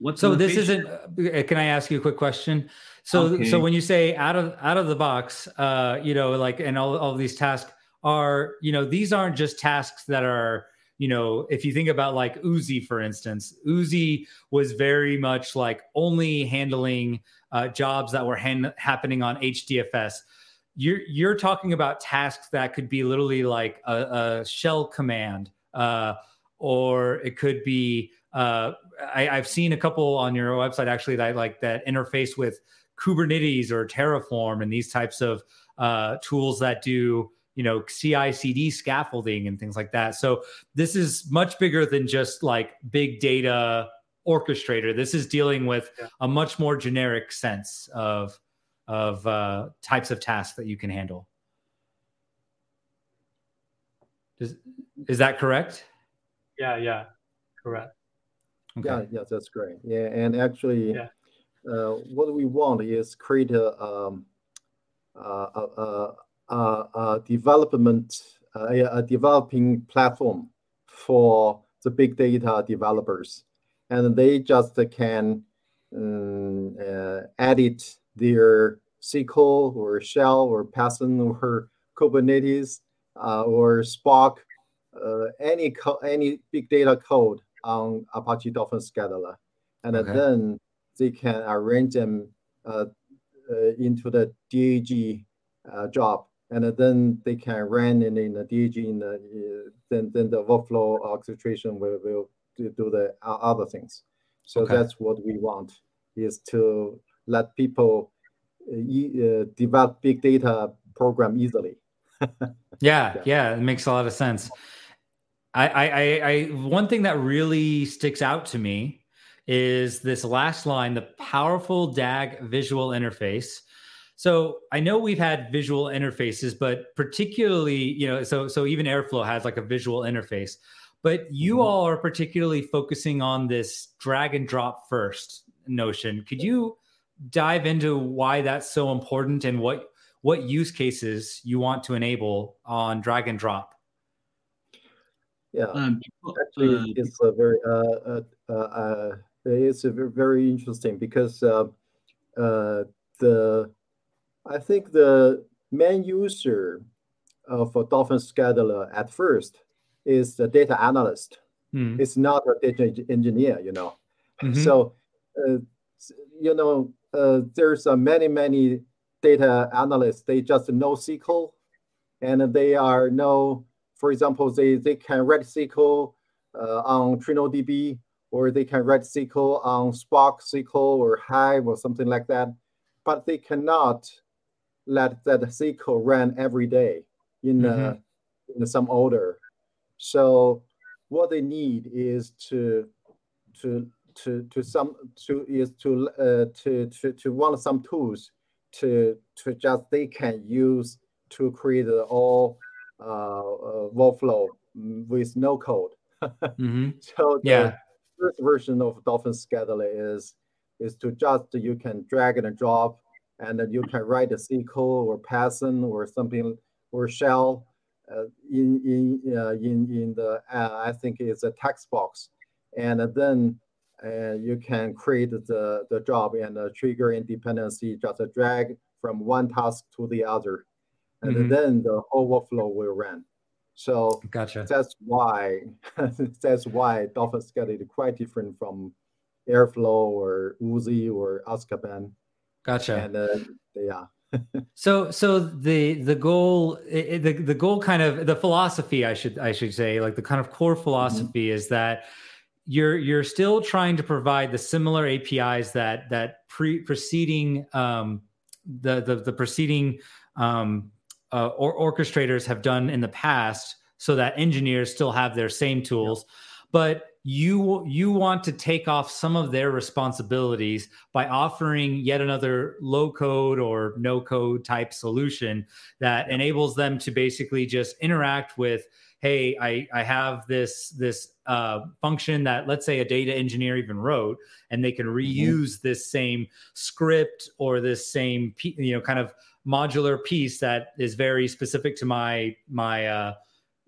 uh, what? So this isn't. Uh, can I ask you a quick question? So okay. so when you say out of out of the box, uh, you know, like and all all these tasks are, you know, these aren't just tasks that are you know, if you think about like Oozie, for instance, Oozie was very much like only handling uh, jobs that were hand- happening on HDFS you're you're talking about tasks that could be literally like a, a shell command, uh, or it could be. Uh, I, have seen a couple on your website actually that like that interface with Kubernetes or Terraform and these types of uh, tools that do you know CI/CD scaffolding and things like that. So this is much bigger than just like big data orchestrator. This is dealing with yeah. a much more generic sense of of uh, types of tasks that you can handle. Is, is that correct? Yeah, yeah, correct. Okay. Yeah, yeah, that's great. Yeah, and actually, yeah. Uh, what we want is create a, um, a, a, a development, a, developing platform for the big data developers, and they just can um, uh, edit their SQL or Shell or Python or Kubernetes uh, or Spark, uh, any co- any big data code on Apache Dolphin Scheduler, and okay. then they can arrange them uh, uh into the DAG uh, job, and then they can run in, in the DAG. In the, uh, then then the workflow orchestration will, will do the other things. So okay. that's what we want is to let people uh, develop big data program easily. <laughs> yeah, yeah, yeah, it makes a lot of sense. I, I, I, one thing that really sticks out to me is this last line: the powerful DAG visual interface. So I know we've had visual interfaces, but particularly, you know, so so even Airflow has like a visual interface, but you mm-hmm. all are particularly focusing on this drag and drop first notion. Could you dive into why that's so important and what what use cases you want to enable on drag and drop? Yeah, um, actually, uh, it's a very uh, uh, uh, it's a very, very interesting because uh, uh, the I think the main user of a Dolphin scheduler at first is the data analyst. Mm. It's not a data engineer, you know. Mm-hmm. So, uh, you know, uh, there's uh, many many data analysts. They just know SQL, and they are know, for example, they they can write SQL uh, on TrinoDB, or they can write SQL on Spark SQL or Hive or something like that, but they cannot let that SQL run every day in, mm-hmm. in some order. So what they need is to to to to some to is to uh, to to to want some tools to to just they can use to create all uh, uh, workflow with no code. <laughs> mm-hmm. So the yeah. first version of Dolphin Scheduler is is to just you can drag and drop, and then you can write a SQL or Python or something or shell uh, in in uh, in in the uh, I think it's a text box, and then and you can create the, the job and the trigger dependency, just a drag from one task to the other. And mm-hmm. then the whole workflow will run. So gotcha. that's why <laughs> that's why Dolphin Scheduler is quite different from Airflow or Oozie or Azkaban. Gotcha. And uh, yeah. <laughs> so so the the goal the the goal kind of the philosophy I should I should say like the kind of core philosophy mm-hmm. is that you're you're still trying to provide the similar APIs that that pre preceding um, the, the the preceding um, uh, or orchestrators have done in the past, so that engineers still have their same tools, but you you want to take off some of their responsibilities by offering yet another low code or no code type solution that enables them to basically just interact with hey i i have this this uh, function that let's say a data engineer even wrote and they can mm-hmm. reuse mm-hmm. this same script or this same you know kind of modular piece that is very specific to my my uh,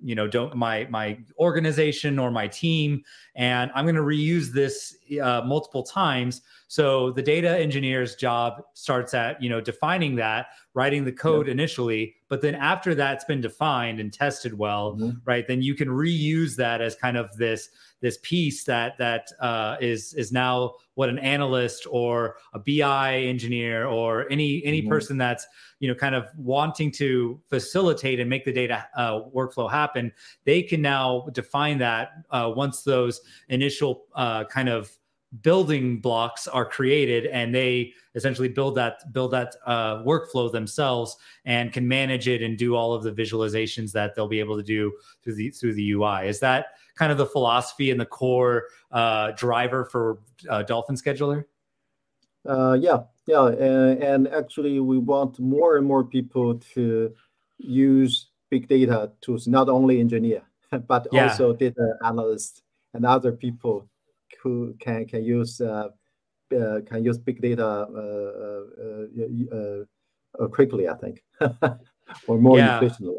you know don't my my organization or my team and i'm going to reuse this uh, multiple times so the data engineer's job starts at you know defining that writing the code initially but then after that's been defined and tested well mm-hmm. right then you can reuse that as kind of this this piece that that uh, is is now what an analyst or a BI engineer or any any mm-hmm. person that's you know kind of wanting to facilitate and make the data uh, workflow happen, they can now define that uh, once those initial uh, kind of building blocks are created and they essentially build that build that uh, workflow themselves and can manage it and do all of the visualizations that they'll be able to do through the through the UI. Is that kind of the philosophy and the core uh, driver for uh, Dolphin Scheduler? Uh, yeah, yeah, and, and actually, we want more and more people to use big data tools, not only engineer, <laughs> but yeah. also data analysts and other people who can can use uh, uh, can use big data uh, quickly. I think, <laughs> or more yeah. efficiently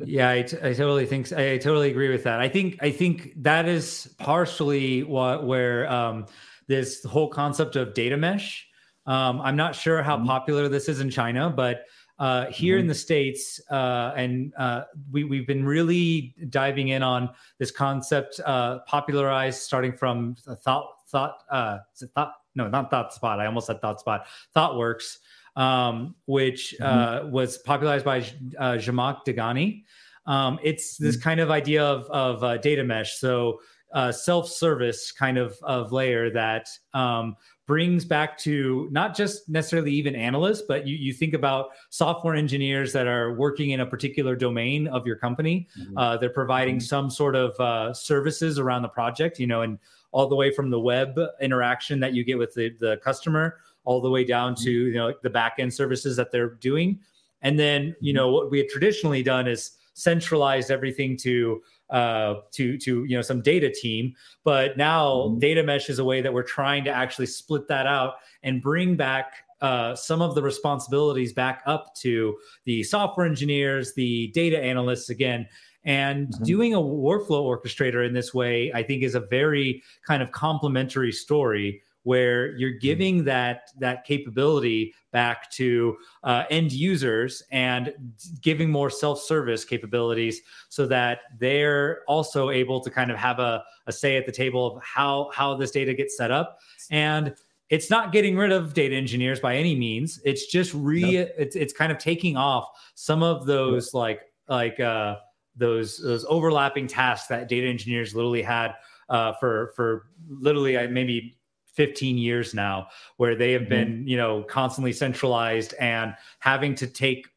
yeah, I, t- I totally think I, I totally agree with that. I think I think that is partially what where um, this whole concept of data mesh. Um, I'm not sure how mm-hmm. popular this is in China, but uh, here mm-hmm. in the states, uh, and uh, we we've been really diving in on this concept, uh, popularized starting from thought thought uh, thought no not ThoughtSpot. I almost said thought ThoughtSpot. ThoughtWorks um, which mm-hmm. uh, was popularized by uh, Zhamak Dehghani. Um, it's this mm-hmm. kind of idea of, of uh, data mesh. So uh, self-service kind of, of layer that um, brings back to not just necessarily even analysts, but you, you think about software engineers that are working in a particular domain of your company. Mm-hmm. Uh, they're providing mm-hmm. some sort of uh, services around the project, you know, and all the way from the web interaction that you get with the, the customer all the way down to you know the back end services that they're doing and then you know what we had traditionally done is centralized everything to uh, to to you know some data team but now mm-hmm. data mesh is a way that we're trying to actually split that out and bring back uh, some of the responsibilities back up to the software engineers the data analysts again and mm-hmm. doing a workflow orchestrator in this way i think is a very kind of complementary story where you're mm-hmm. giving that that capability back to uh, end users and giving more self-service capabilities so that they're also able to kind of have a, a say at the table of how how this data gets set up and it's not getting rid of data engineers by any means it's just re nope. it's, it's kind of taking off some of those like like uh those those overlapping tasks that data engineers literally had uh, for for literally uh, maybe 15 years now where they have mm-hmm. been you know constantly centralized and having to take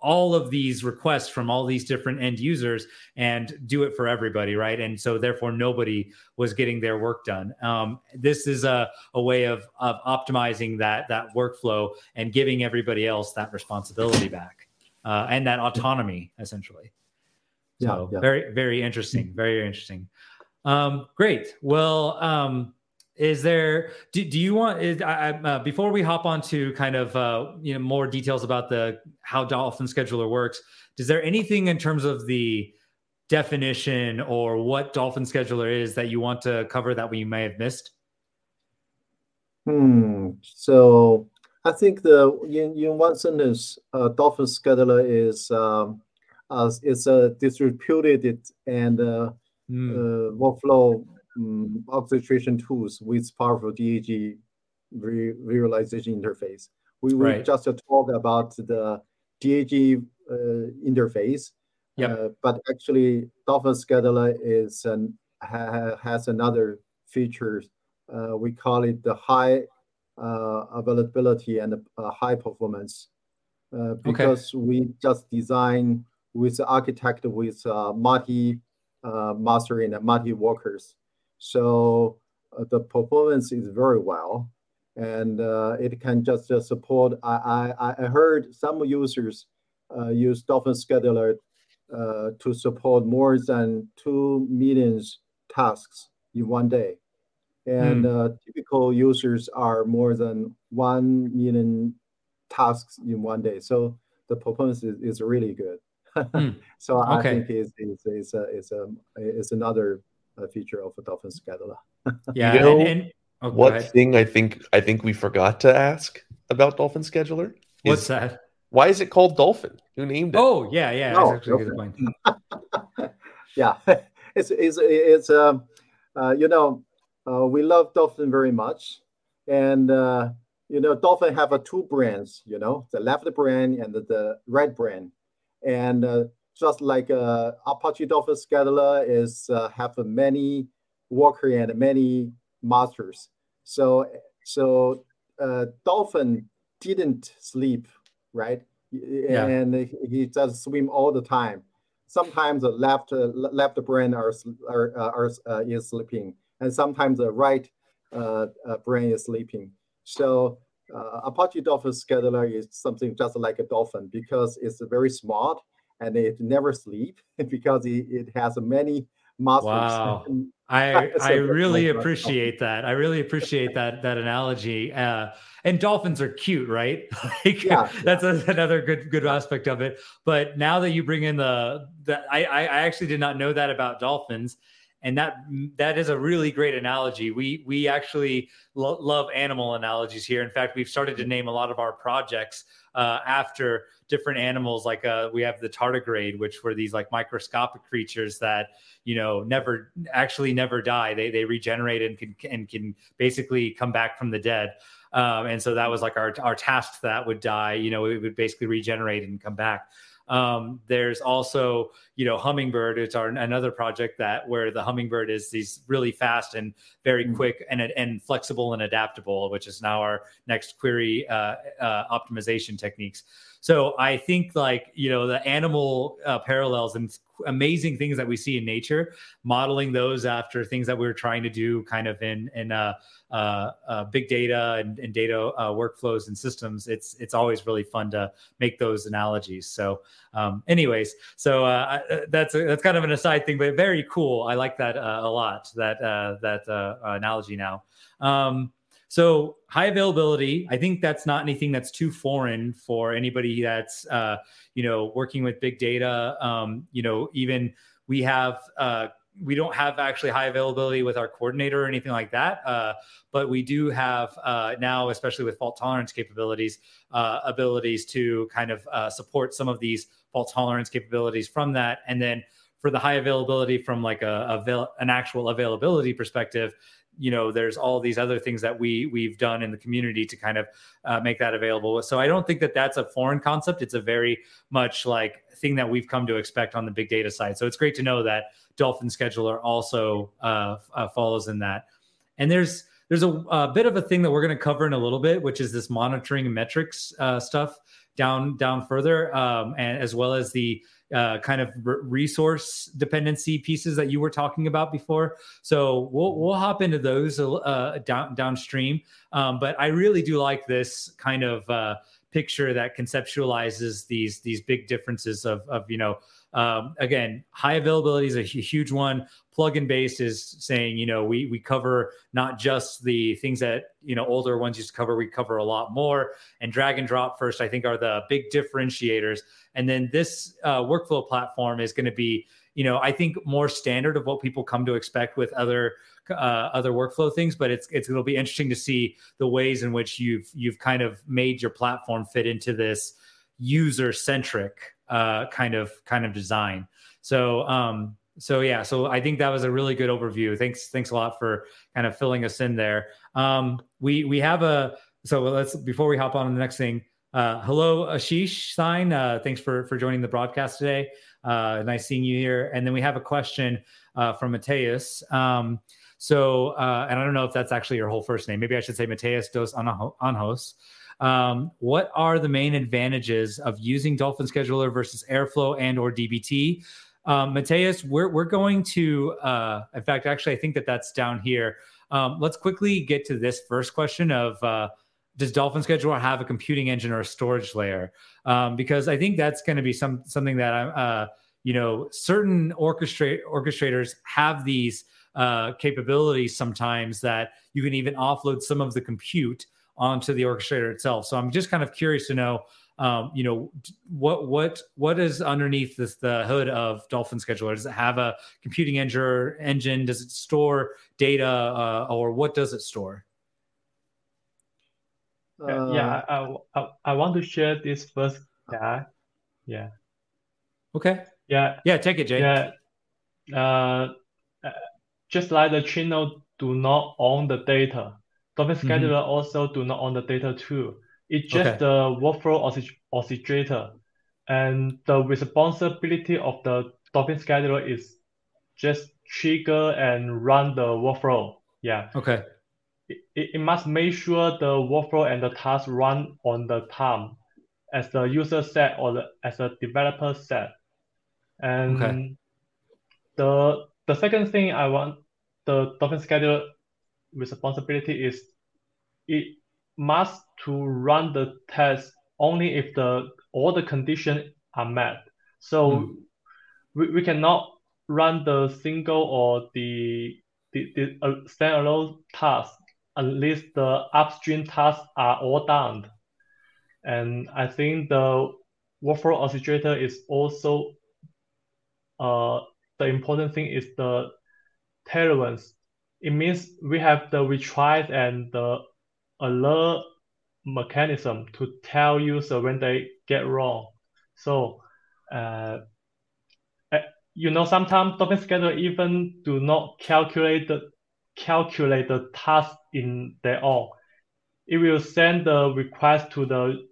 all of these requests from all these different end users and do it for everybody right? And so therefore nobody was getting their work done. Um, this is a, a way of, of optimizing that that workflow and giving everybody else that responsibility back uh, and that autonomy essentially. So yeah, yeah. very very interesting very interesting. Um, great. Well um, is there do, do you want is, I, uh, before we hop on to kind of uh, you know more details about the how dolphin scheduler works is there anything in terms of the definition or what dolphin scheduler is that you want to cover that we may have missed hmm so i think the in, in one sentence uh, dolphin scheduler is um, as it's a distributed and uh, mm. workflow um, orchestration tools with powerful DAG re- visualization interface. We will right. just talk about the DAG uh, interface, yep. Uh, but actually Dolphin Scheduler is an, ha, has another feature. Uh, we call it the high uh, availability and uh, high performance uh, because okay. we just design with architect with multi master and multi workers. So uh, the performance is very well, and uh, it can just uh, support. I, I, I heard some users uh, use Dolphin Scheduler uh, to support more than two million tasks in one day, and mm. typical users are more than one million tasks in one day. So the performance is, is really good. <laughs> mm. So I okay. think it's, it's, it's, a, it's, a, it's another a feature of a Dolphin scheduler. <laughs> yeah, you know, and, and oh, what thing I think I think we forgot to ask about Dolphin scheduler? What's that? Why is it called Dolphin? Who named it? Oh yeah, yeah, oh, that's actually a good point. <laughs> yeah, <laughs> it's it's it's um uh, you know uh, we love Dolphin very much, and uh, you know Dolphin have a two brands, you know the left brand and the, the right brand, and uh, just like uh, Apache Dolphin Scheduler is uh, have many worker and many masters. So so uh, Dolphin didn't sleep, right? Yeah. And he just swim all the time. Sometimes the left uh, left brain are are, are uh, is sleeping, and sometimes the right uh, brain is sleeping. So Apache Dolphin Scheduler is something just like a dolphin because it's very smart and it never sleep <laughs> because it, it has many muscles. <laughs> Wow. I <laughs> I really appreciate that. I really appreciate that that analogy. Uh, and dolphins are cute, right? like, yeah, that's a, another good good aspect of it. But now that you bring in the the I I actually did not know that about dolphins, and that that is a really great analogy. We we actually lo- love animal analogies here. In fact, we've started to name a lot of our projects uh, after different animals. Like uh, we have the tardigrade, which were these like microscopic creatures that you know never actually never die. They they regenerate and can and can basically come back from the dead. Um, and so that was like our our task that would die. You know, it would basically regenerate and come back. Um, there's also, you know, Hummingbird. It's our another project that where the Hummingbird is these really fast and very mm-hmm. quick and and flexible and adaptable, which is now our next query uh, uh, optimization techniques. So I think like you know the animal uh, parallels and amazing things that we see in nature, modeling those after things that we are trying to do kind of in in uh, uh, uh, big data and, and data uh, workflows and systems. It's it's always really fun to make those analogies. So, um, anyways, so uh, that's a, that's kind of an aside thing, but very cool. I like that a lot. That that analogy now. Um, so high availability, I think that's not anything that's too foreign for anybody that's uh, you know working with big data. Um, you know, even we have uh, we don't have actually high availability with our coordinator or anything like that, uh, but we do have uh, now, especially with fault tolerance capabilities, uh, abilities to kind of uh, support some of these fault tolerance capabilities from that, and then for the high availability from like a, a an actual availability perspective you know there's all these other things that we we've done in the community to kind of uh, make that available. So i don't think that that's a foreign concept. It's a very much like thing that we've come to expect on the big data side. So it's great to know that dolphin scheduler also uh, uh, follows in that. And there's there's a, a, bit of a thing that we're going to cover in a little bit which is this monitoring metrics uh, stuff down down further um, and as well as the uh, kind of resource dependency pieces that you were talking about before. So we'll we'll hop into those uh, down downstream. Um, but I really do like this kind of uh, picture that conceptualizes these these big differences of of you know um, again, high availability is a huge one. Plug-in based is saying, you know, we we cover not just the things that you know older ones used to cover. We cover a lot more. And drag and drop first, I think, are the big differentiators. And then this uh, workflow platform is going to be, you know, I think more standard of what people come to expect with other uh, other workflow things. But it's it's it'll be interesting to see the ways in which you've you've kind of made your platform fit into this user centric uh, kind of kind of design. So um, so yeah, so I think that was a really good overview. Thanks thanks a lot for kind of filling us in there. Um, we we have a so let's before we hop on to the next thing. Uh, hello, Ashish Singh. Uh, thanks for for joining the broadcast today. Uh, nice seeing you here. And then we have a question uh, from Mateus. Um, so, uh, and I don't know if that's actually your whole first name. Maybe I should say Mateus dos Anjos. Um, what are the main advantages of using Dolphin Scheduler versus Airflow and or DBT? Um, Mateus, we're, we're going to, uh, in fact, actually, I think that that's down here. Um, let's quickly get to this first question of uh, does Dolphin Scheduler have a computing engine or a storage layer? Um, because I think that's going to be some something that I'm, uh, you know, certain orchestrate orchestrators have these uh, capabilities sometimes that you can even offload some of the compute onto the orchestrator itself. So I'm just kind of curious to know, um, you know, what what what is underneath this the hood of Dolphin Scheduler? Does it have a computing engine? Engine? Does it store data, uh, or what does it store? Uh, yeah, I, I, I want to share this first. Yeah, yeah. Okay. Yeah. Yeah. Take it, Jay. Yeah. Uh, uh just like the channel do not own the data Dolphin mm-hmm. Scheduler mm-hmm. also do not own the data too. It's just okay. the workflow orchestrator. And the responsibility of the Dolphin Scheduler is just trigger and run the workflow. Yeah. Okay. It, it must make sure the workflow and the task run on the time as the user set or the, as a developer set. And okay. the the second thing I want the Dolphin Scheduler responsibility is it must to run the test only if the all the conditions are met. So mm. we, we cannot run the single or the the, the uh, standalone task, unless the upstream tasks are all done. And I think the workflow orchestrator is also uh, the important thing is the tolerance. It means we have the retries and the alert mechanism to tell user when they get wrong. So, uh, uh you know, sometimes Dolphin Scheduler even do not calculate the calculate the task in their own. It will send the request to the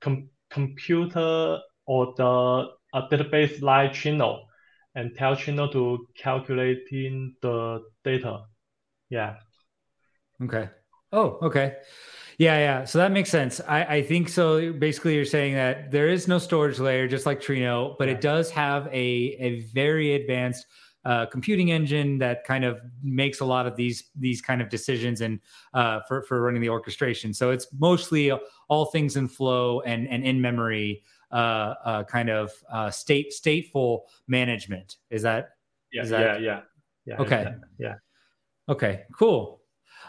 com- computer or the uh, database like channel and tell channel to calculating the data. Yeah. Okay. Oh, okay. Yeah, yeah. So that makes sense. I, I think so. Basically, you're saying that there is no storage layer, just like Trino, but it does have a, a very advanced uh, computing engine that kind of makes a lot of these these kind of decisions and uh, for for running the orchestration. So it's mostly all things in flow and and in memory kind of uh, state stateful management. Is that? Yeah, is that, yeah, yeah, yeah. Okay, yeah. Okay, cool.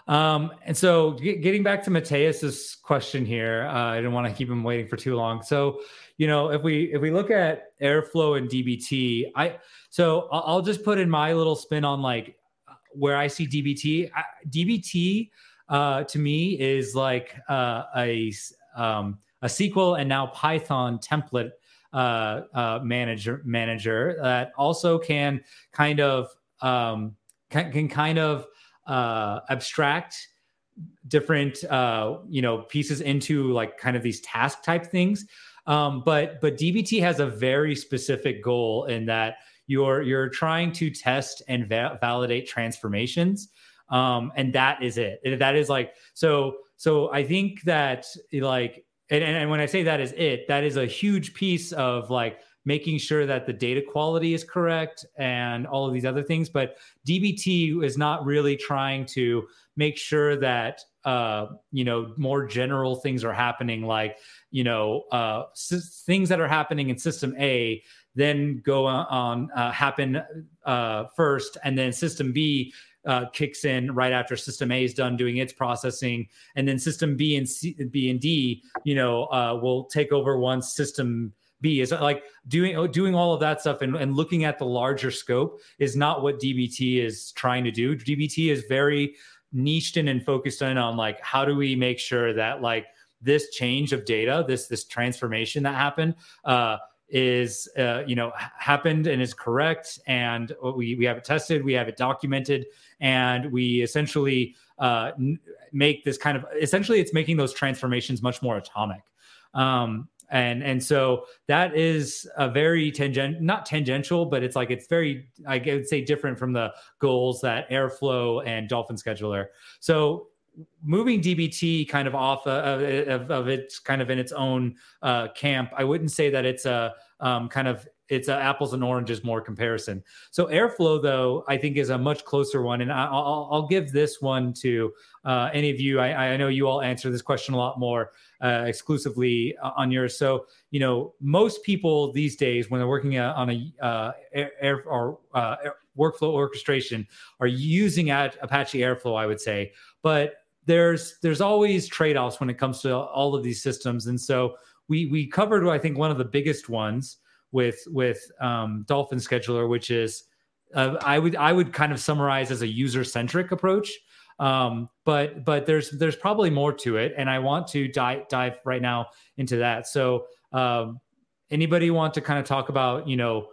Um, and so getting back to Mateus's question here, uh, I didn't want to keep him waiting for too long. So, you know, if we if we look at airflow and DBT, I so I'll just put in my little spin on like where I see DBT. I, DBT uh, to me is like uh, a um, a SQL and now Python template uh, uh, manager manager that also can kind of um, can, can kind of uh, abstract different uh, you know pieces into like kind of these task type things. Um, but but DBT has a very specific goal in that you're you're trying to test and va- validate transformations, um, and that is it. That is like so. So I think that like and, and when I say that is it, that is a huge piece of like making sure that the data quality is correct and all of these other things. But DBT is not really trying to make sure that uh, you know more general things are happening, like you know uh, s- things that are happening in System A then go on uh, happen uh, first, and then System B uh, kicks in right after System A is done doing its processing, and then System B and C, B and D, you know, uh, will take over once System B is like doing doing all of that stuff and, and looking at the larger scope is not what DBT is trying to do. DBT is very niched in and focused in on like how do we make sure that like this change of data, this this transformation that happened, uh, is uh, you know happened and is correct, and we we have it tested, we have it documented, and we essentially uh, make this kind of essentially it's making those transformations much more atomic. Um, and and so that is a very tangent not tangential but it's like it's very i would say different from the goals that airflow and dolphin scheduler so moving dbt kind of off of, of, of its kind of in its own uh, camp i wouldn't say that it's a um, kind of it's a apples and oranges more comparison. So Airflow, though, I think is a much closer one, and I'll, I'll give this one to uh, any of you. I, I, know you all answer this question a lot more uh, exclusively uh, on yours. So you know, most people these days, when they're working uh, on a uh, air, or uh, air, workflow orchestration, are using at Apache Airflow, I would say, but there's there's always trade-offs when it comes to all of these systems, and so we we covered I think one of the biggest ones with with um, Dolphin Scheduler, which is uh, I would I would kind of summarize as a user centric approach. Um, but but there's there's probably more to it, and I want to dive dive right now into that. So um, anybody want to kind of talk about you know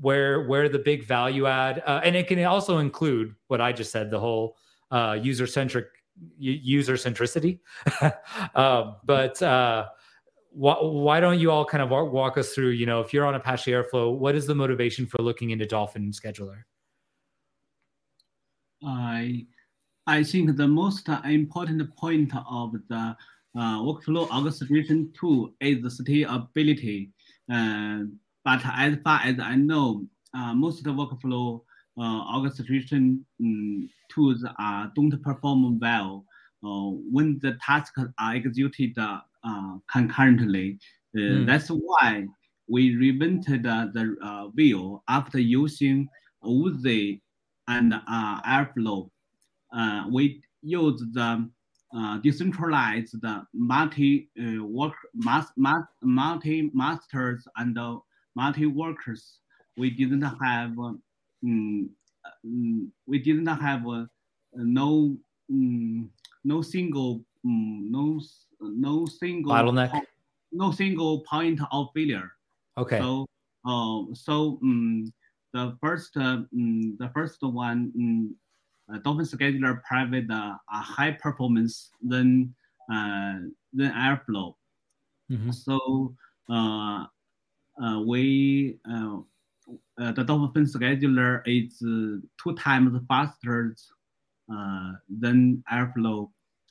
where where the big value add, uh, and it can also include what I just said, the whole uh, user centric user centricity. <laughs> um, but uh, why, why don't you all kind of walk us through, you know, if you're on Apache Airflow, what is the motivation for looking into Dolphin Scheduler? I, I think the most important point of the uh, workflow orchestration tool is the stability. Uh, but as far as I know, uh, most of the workflow uh, orchestration um, tools are, don't perform well uh, when the tasks are executed concurrently. Mm. That's why we reinvented the wheel after using Oozie and Airflow. we use the uh, decentralized multi uh, work mas, mas, multi masters and uh, multi workers. We didn't have um, we didn't have uh, no um, no single um, no no single bottleneck po- no single point of failure. Okay. So uh, so um, the first uh, um, the first one um, uh, Dolphin scheduler private uh, a high performance than uh, than Airflow. Mm-hmm. So uh, uh, we uh, uh, the Dolphin scheduler is uh, two times faster uh, than Airflow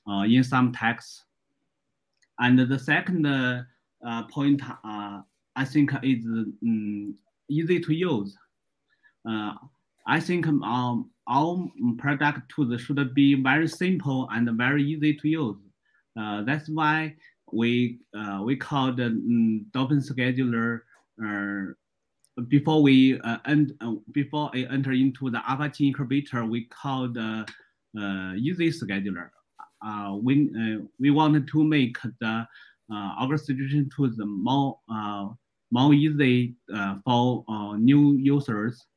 uh, in some tasks. And the second uh, uh, point uh, I think is um, easy to use. Uh, I think um, our product tools should be very simple and very easy to use. Uh, that's why we uh, we call the um, Dolphin scheduler uh, before we uh, end, before I enter into the Apache incubator. We call the easy scheduler. Uh, we uh, we wanted to make the uh, orchestration tools more uh, more easy uh, for uh, new users.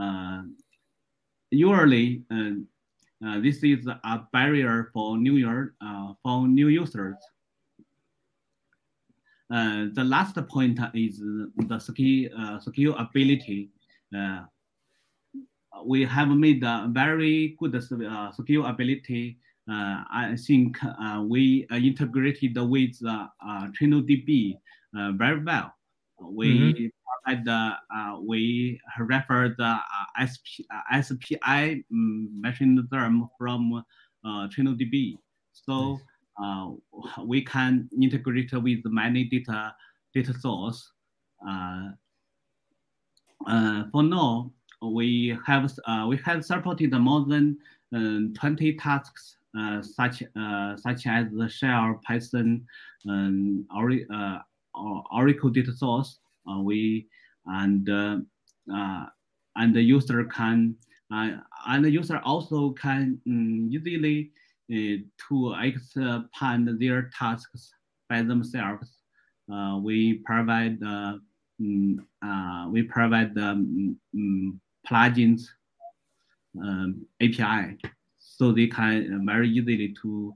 Uh, usually, uh, uh, this is a barrier for new year, uh, for new users. Uh, the last point is the skill, uh, ability. Uh, we have made a very good uh, skill ability. Uh, I think uh, we uh, integrated with uh, uh, uh, very well. We Mhm. provide uh, we refer the uh, SP, SPI um, machine term from uh, TrinoDB. So uh, we can integrate with many data data source. Uh, uh, for now, we have uh, we have supported more than um, 20 tasks, such such as the shell, Python, um, Oracle data source. We and and the user can uh, and the user also can um, easily uh, to expand their tasks by themselves. Uh, we provide mm, uh, we provide the um, mm, plugins um, API, so they can very easily to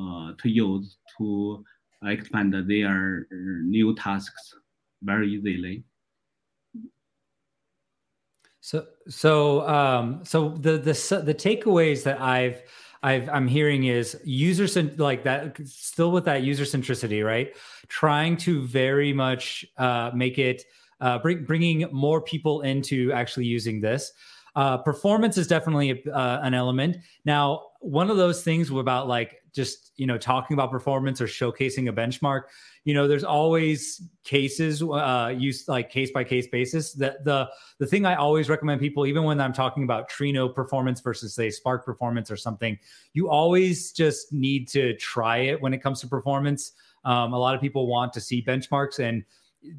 uh, to use to expand their new tasks very easily. So so um so the the the takeaways that I've I've I'm hearing is user like that still with that user centricity, right? Trying to very much uh, make it uh, bring bringing more people into actually using this. Uh, performance is definitely uh, an element. Now, one of those things about like just you know talking about performance or showcasing a benchmark you know there's always cases uh used like case by case basis that the the thing i always recommend people even when i'm talking about trino performance versus say spark performance or something you always just need to try it when it comes to performance um, a lot of people want to see benchmarks and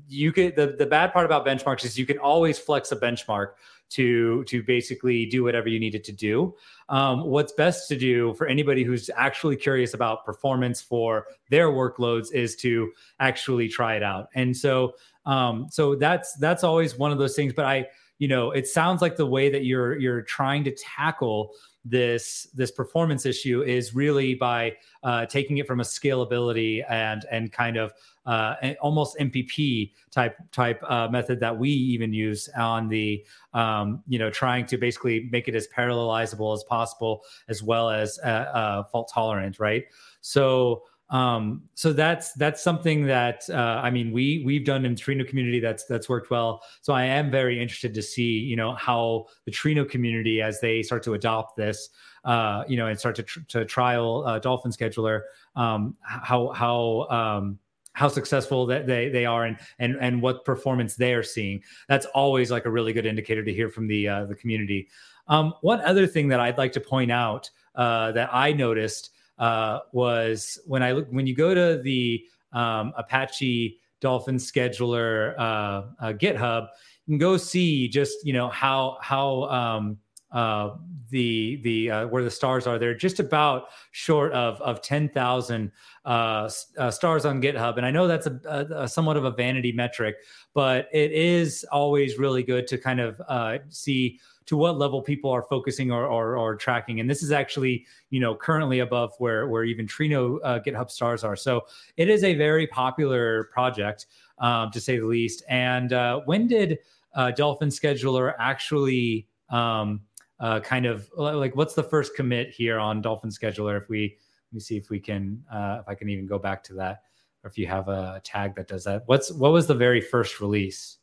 you could the, the bad part about benchmarks is you can always flex a benchmark to to basically do whatever you needed to do. Um, what's best to do for anybody who's actually curious about performance for their workloads is to actually try it out. And so um, so that's that's always one of those things but i you know it sounds like the way that you're you're trying to tackle this this performance issue is really by uh, taking it from a scalability and and kind of uh, almost MPP type type uh, method that we even use on the um, you know trying to basically make it as parallelizable as possible as well as uh, uh, fault tolerant, right? So um so that's that's something that uh i mean we we've done in trino community that's that's worked well so i am very interested to see you know how the trino community as they start to adopt this uh you know and start to, tr- to trial uh, dolphin scheduler um how how um how successful that they they are and and and what performance they are seeing. That's always like a really good indicator to hear from the uh, the community. Um one other thing that i'd like to point out uh that i noticed uh, was when I look when you go to the um, Apache Dolphin Scheduler uh, uh, GitHub, you can go see just you know how how um, uh, the the uh, where the stars are. They're just about short of of ten thousand uh, uh, stars on GitHub, and I know that's a, a, a, somewhat of a vanity metric, but it is always really good to kind of uh, see to what level people are focusing or, or, or, tracking. And this is actually, you know, currently above where where even Trino uh, GitHub stars are. So it is a very popular project, um, to say the least. And uh, when did uh, Dolphin Scheduler actually um, uh, kind of like what's the first commit here on Dolphin Scheduler? If we let me see if we can uh, if I can even go back to that, or if you have a tag that does that. What's what was the very first release?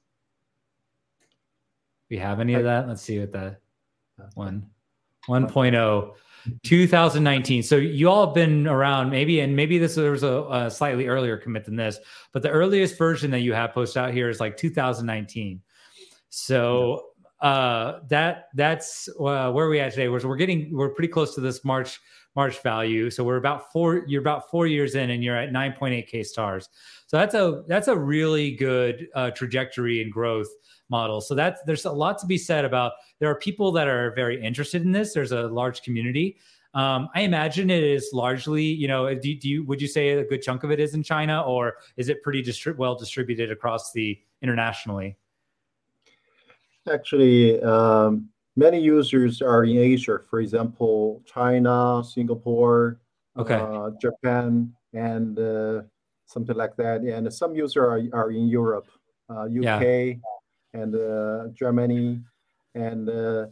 We have any of that? Let's see what the one 1.0 2019 so you all have been around maybe and maybe this was a, a, slightly earlier commit than this but the earliest version that you have posted out here is like 2019 so uh, that that's uh, where we at today. We're getting we're pretty close to this March March value. So we're about four. You're about four years in, and you're at 9.8k stars. So that's a that's a really good uh, trajectory and growth model. So that's there's a lot to be said about. There are people that are very interested in this. There's a large community. Um, I imagine it is largely, you know, do, do, you would you say a good chunk of it is in China, or is it pretty distri- well distributed across the internationally? Actually, um, many users are in Asia, for example, China, Singapore, okay. uh, Japan, and uh, something like that. And some users are, are in Europe, uh, UK, yeah. and uh, Germany, and uh,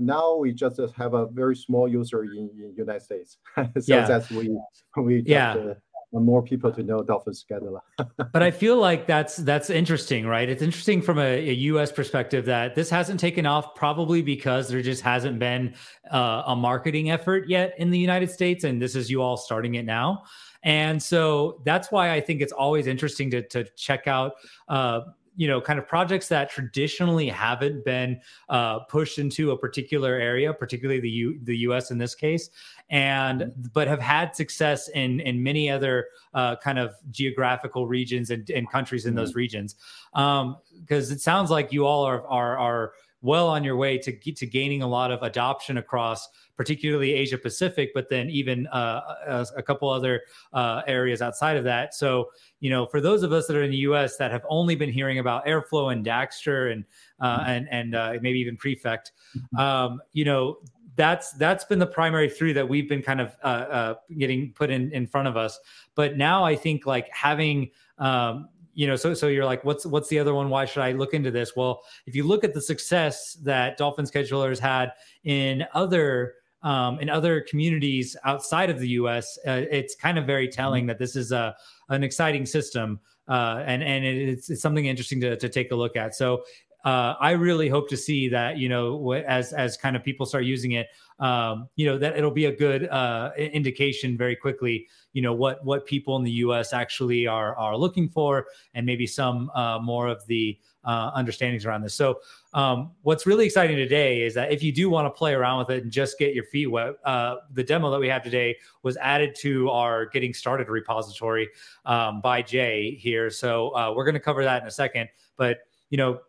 now we just have a very small user in, in United States. <laughs> so yeah. that's we we just, yeah uh, more people to know Dolphin Scheduler. <laughs> but I feel like that's that's interesting, right? It's interesting from a, a, U.S. perspective that this hasn't taken off, probably because there just hasn't been uh, a marketing effort yet in the United States, and this is you all starting it now. And so that's why I think it's always interesting to to check out. Uh, you know kind of projects that traditionally haven't been uh, pushed into a particular area particularly the U, the US in this case and mm-hmm. but have had success in in many other uh, kind of geographical regions and, and countries in mm-hmm. those regions because um, it sounds like you all are are are well on your way to to gaining a lot of adoption across particularly Asia Pacific, but then even uh, a, a, couple other uh, areas outside of that. So, you know, for those of us that are in the U.S. that have only been hearing about Airflow and Dagster and uh, mm-hmm. and and uh, maybe even Prefect, mm-hmm. um, you know, that's that's been the primary three that we've been kind of uh, uh, getting put in in front of us. But now I think like having um, you know, so so you're like, what's what's the other one? Why should I look into this? Well, if you look at the success that Dolphin Schedulers had in other um, in other communities outside of the U.S., uh, it's kind of very telling mm-hmm. that this is a an exciting system, uh, and and it's, it's something interesting to, to take a look at. So uh, I really hope to see that you know as as kind of people start using it, um, you know that it'll be a good uh, indication very quickly. You know what what people in the U.S. actually are are looking for, and maybe some uh, more of the uh, understandings around this. So, um, what's really exciting today is that if you do want to play around with it and just get your feet wet, uh, the demo that we have today was added to our getting started repository um, by Jay here. So, uh, we're going to cover that in a second. But, you know,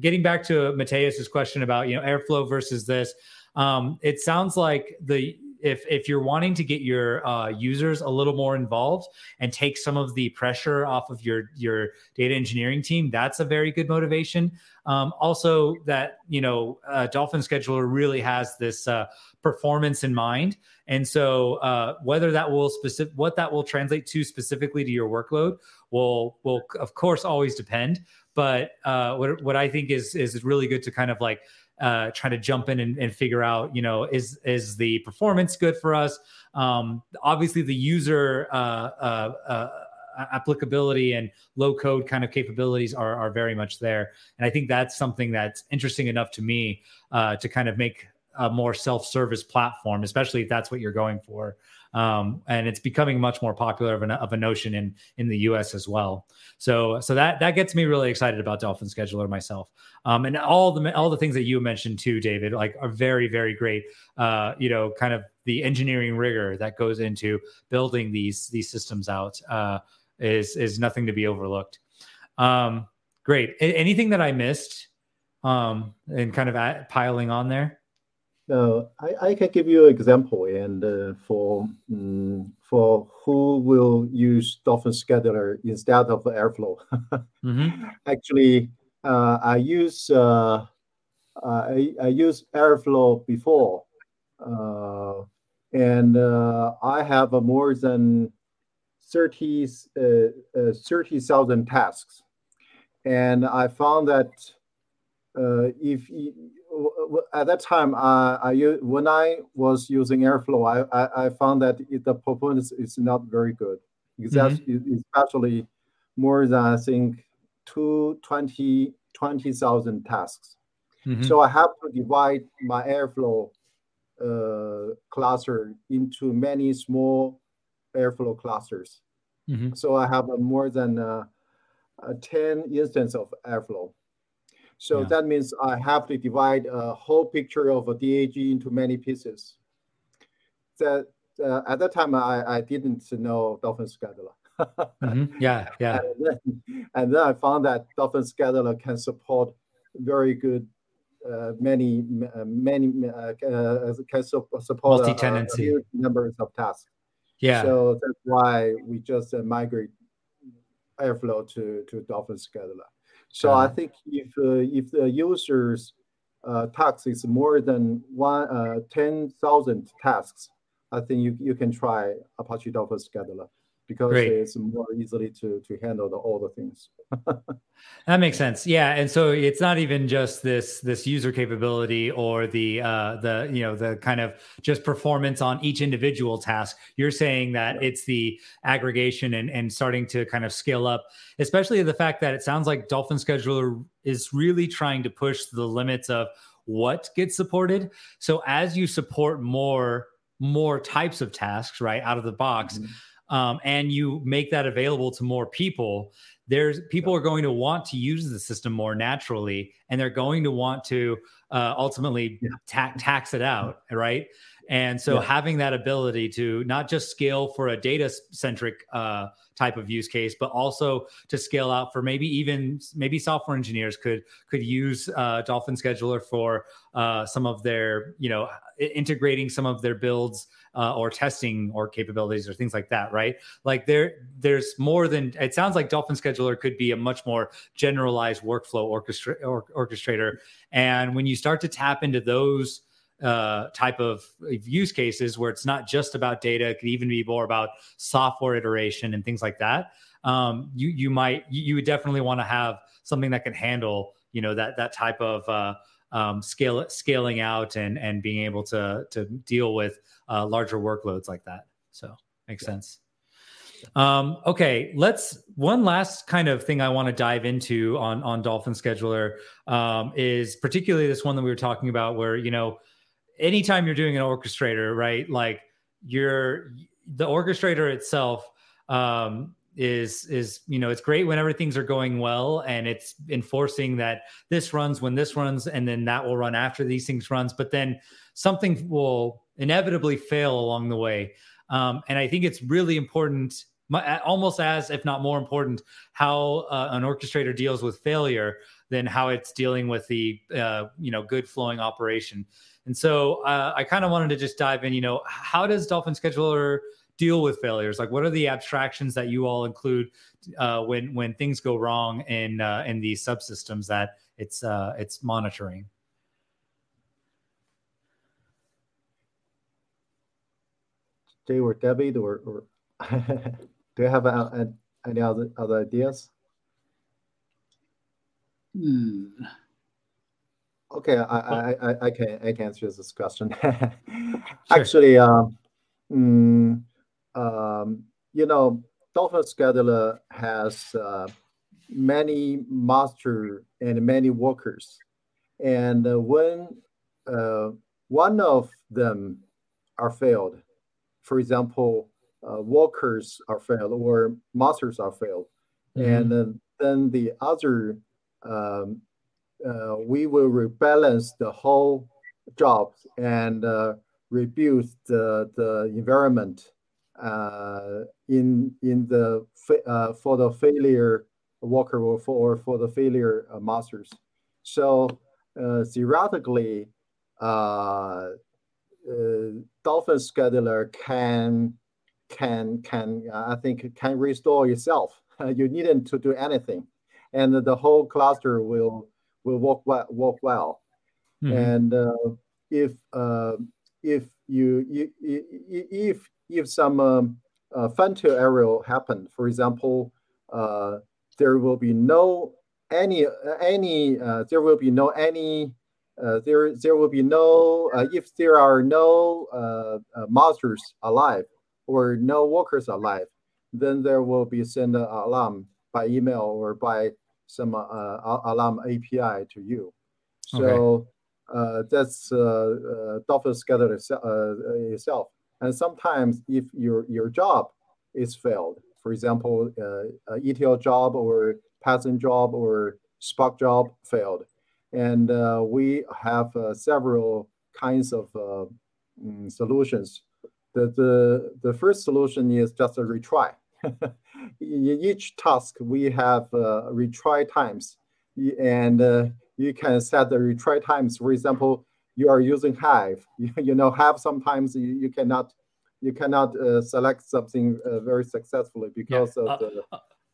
getting back to Mateus's question about, you know, Airflow versus this, um, it sounds like the if if you're wanting to get your uh, users a little more involved and take some of the pressure off of your your data engineering team, that's a very good motivation. Um, also, that you know, uh, Dolphin Scheduler really has this uh, performance in mind, and so uh, whether that will specific what that will translate to specifically to your workload will will of course always depend. But uh, what what I think is is really good to kind of like uh, trying to jump in and, and, figure out, you know, is is the performance good for us? Um, obviously, the user uh, uh, uh, applicability and low code kind of capabilities are are very much there, and I think that's something that's interesting enough to me uh, to kind of make a more self service platform, especially if that's what you're going for um, and it's becoming much more popular of, of a notion in in the U.S. as well. So so that that gets me really excited about Dolphin Scheduler myself, um, and all the all the things that you mentioned too, David, like are very very great. Uh, you know, kind of the engineering rigor that goes into building these these systems out uh, is is nothing to be overlooked. Um, great. A- anything that I missed um, and kind of at, piling on there? Uh, I, I, can give you an example, and uh, for um, for who will use Dolphin Scheduler instead of Airflow. <laughs> mm-hmm. Actually, uh, I use uh, I, I use Airflow before, uh, and uh, I have more than 30 30,000 tasks, and I found that if at that time, uh, I when I was using Airflow, I, I, I found that it, the performance is not very good, mm-hmm. especially more than I think two 20 20,000 tasks. Mm-hmm. So I have to divide my Airflow uh, cluster into many small Airflow clusters. Mm-hmm. So I have more than uh, 10 instances of Airflow. So yeah. that means I have to divide a whole picture of a DAG into many pieces. That uh, at that time I, I didn't know Dolphin Scheduler. <laughs> mm-hmm. Yeah, yeah. And then, and then, I found that Dolphin Scheduler can support very good uh, many uh, many uh, uh can support multi-tenancy numbers of tasks. Yeah. So that's why we just uh, migrate Airflow to to Dolphin Scheduler. So I think if uh, if the users uh, task is more than one uh, ten thousand tasks, I think you you can try Apache Dolphin Scheduler because Great. it's more easily to to handle the, all the things. <laughs> that makes sense. Yeah, and so it's not even just this this user capability or the uh, the you know the kind of just performance on each individual task. You're saying that it's the aggregation and and starting to kind of scale up, especially the fact that it sounds like Dolphin Scheduler is really trying to push the limits of what gets supported. So as you support more more types of tasks right out of the box. Mm-hmm um, and you make that available to more people, there's people are going to want to use the system more naturally, and they're going to want to uh, ultimately ta- tax it out, right? And so yeah. having that ability to not just scale for a data centric uh, type of use case, but also to scale out for maybe even maybe software engineers could could use uh, Dolphin Scheduler for uh, some of their you know integrating some of their builds uh, or testing or capabilities or things like that, right? Like there, there's more than it sounds like Dolphin Scheduler could be a much more generalized workflow orchestra- or, orchestrator. And when you start to tap into those uh, type of use cases where it's not just about data, it could even be more about software iteration and things like that. Um, you you might you, you would definitely want to have something that can handle you know that that type of uh, um, scale scaling out and and being able to to deal with uh, larger workloads like that. So makes yeah. sense. Um, okay, let's one last kind of thing I want to dive into on on Dolphin Scheduler um, is particularly this one that we were talking about, where you know, anytime you're doing an orchestrator, right? Like you're the orchestrator itself um, is is you know it's great whenever things are going well and it's enforcing that this runs when this runs and then that will run after these things runs but then something will inevitably fail along the way um, and i think it's really important almost as if not more important how uh, an orchestrator deals with failure than how it's dealing with the uh, you know good flowing operation and so uh, i kind of wanted to just dive in you know how does dolphin scheduler deal with failures? Like, what are the abstractions that you all include uh, when when things go wrong in uh, in these subsystems that it's uh, it's monitoring? Jay or David, or, or <laughs> do you have a, a, any other other ideas? Hmm. Okay, I, I, I, I, can I can answer this question. <laughs> Actually, um, mm, um, you know, Dolphin Scheduler has uh, many master and many workers. And uh, when uh, one of them are failed, for example, uh, workers are failed or masters are failed, mm-hmm. and then the other, um, uh, we will rebalance the whole jobs and uh, rebuild the, the environment uh, in in the uh, for the failure worker or for, for the failure uh, masters. So uh, theoretically, uh, Dolphin scheduler can can can I think can restore itself. <laughs> you needn't to do anything, and the whole cluster will will work well. Work well. Mm-hmm. And uh, if uh, if you, you, if if some um, uh, error happen, for example, uh, there will be no any any uh, there will be no any uh, there there will be no uh, if there are no uh, monsters alive or no workers alive, then there will be send an alarm by email or by some alarm API to you. So. Okay uh, that's uh, uh, Dolphin Scheduler itself. And sometimes if your, your job is failed, for example, uh, ETL job or Python job or Spark job failed. And uh, we have uh, several kinds of uh, mm, solutions. The, the, the first solution is just a retry. In <laughs> each task, we have retry times. And you can set the retry times. For example, you are using Hive. <laughs> You, you know, Hive sometimes you, you cannot you cannot uh, select something uh, very successfully because yeah. of uh, the.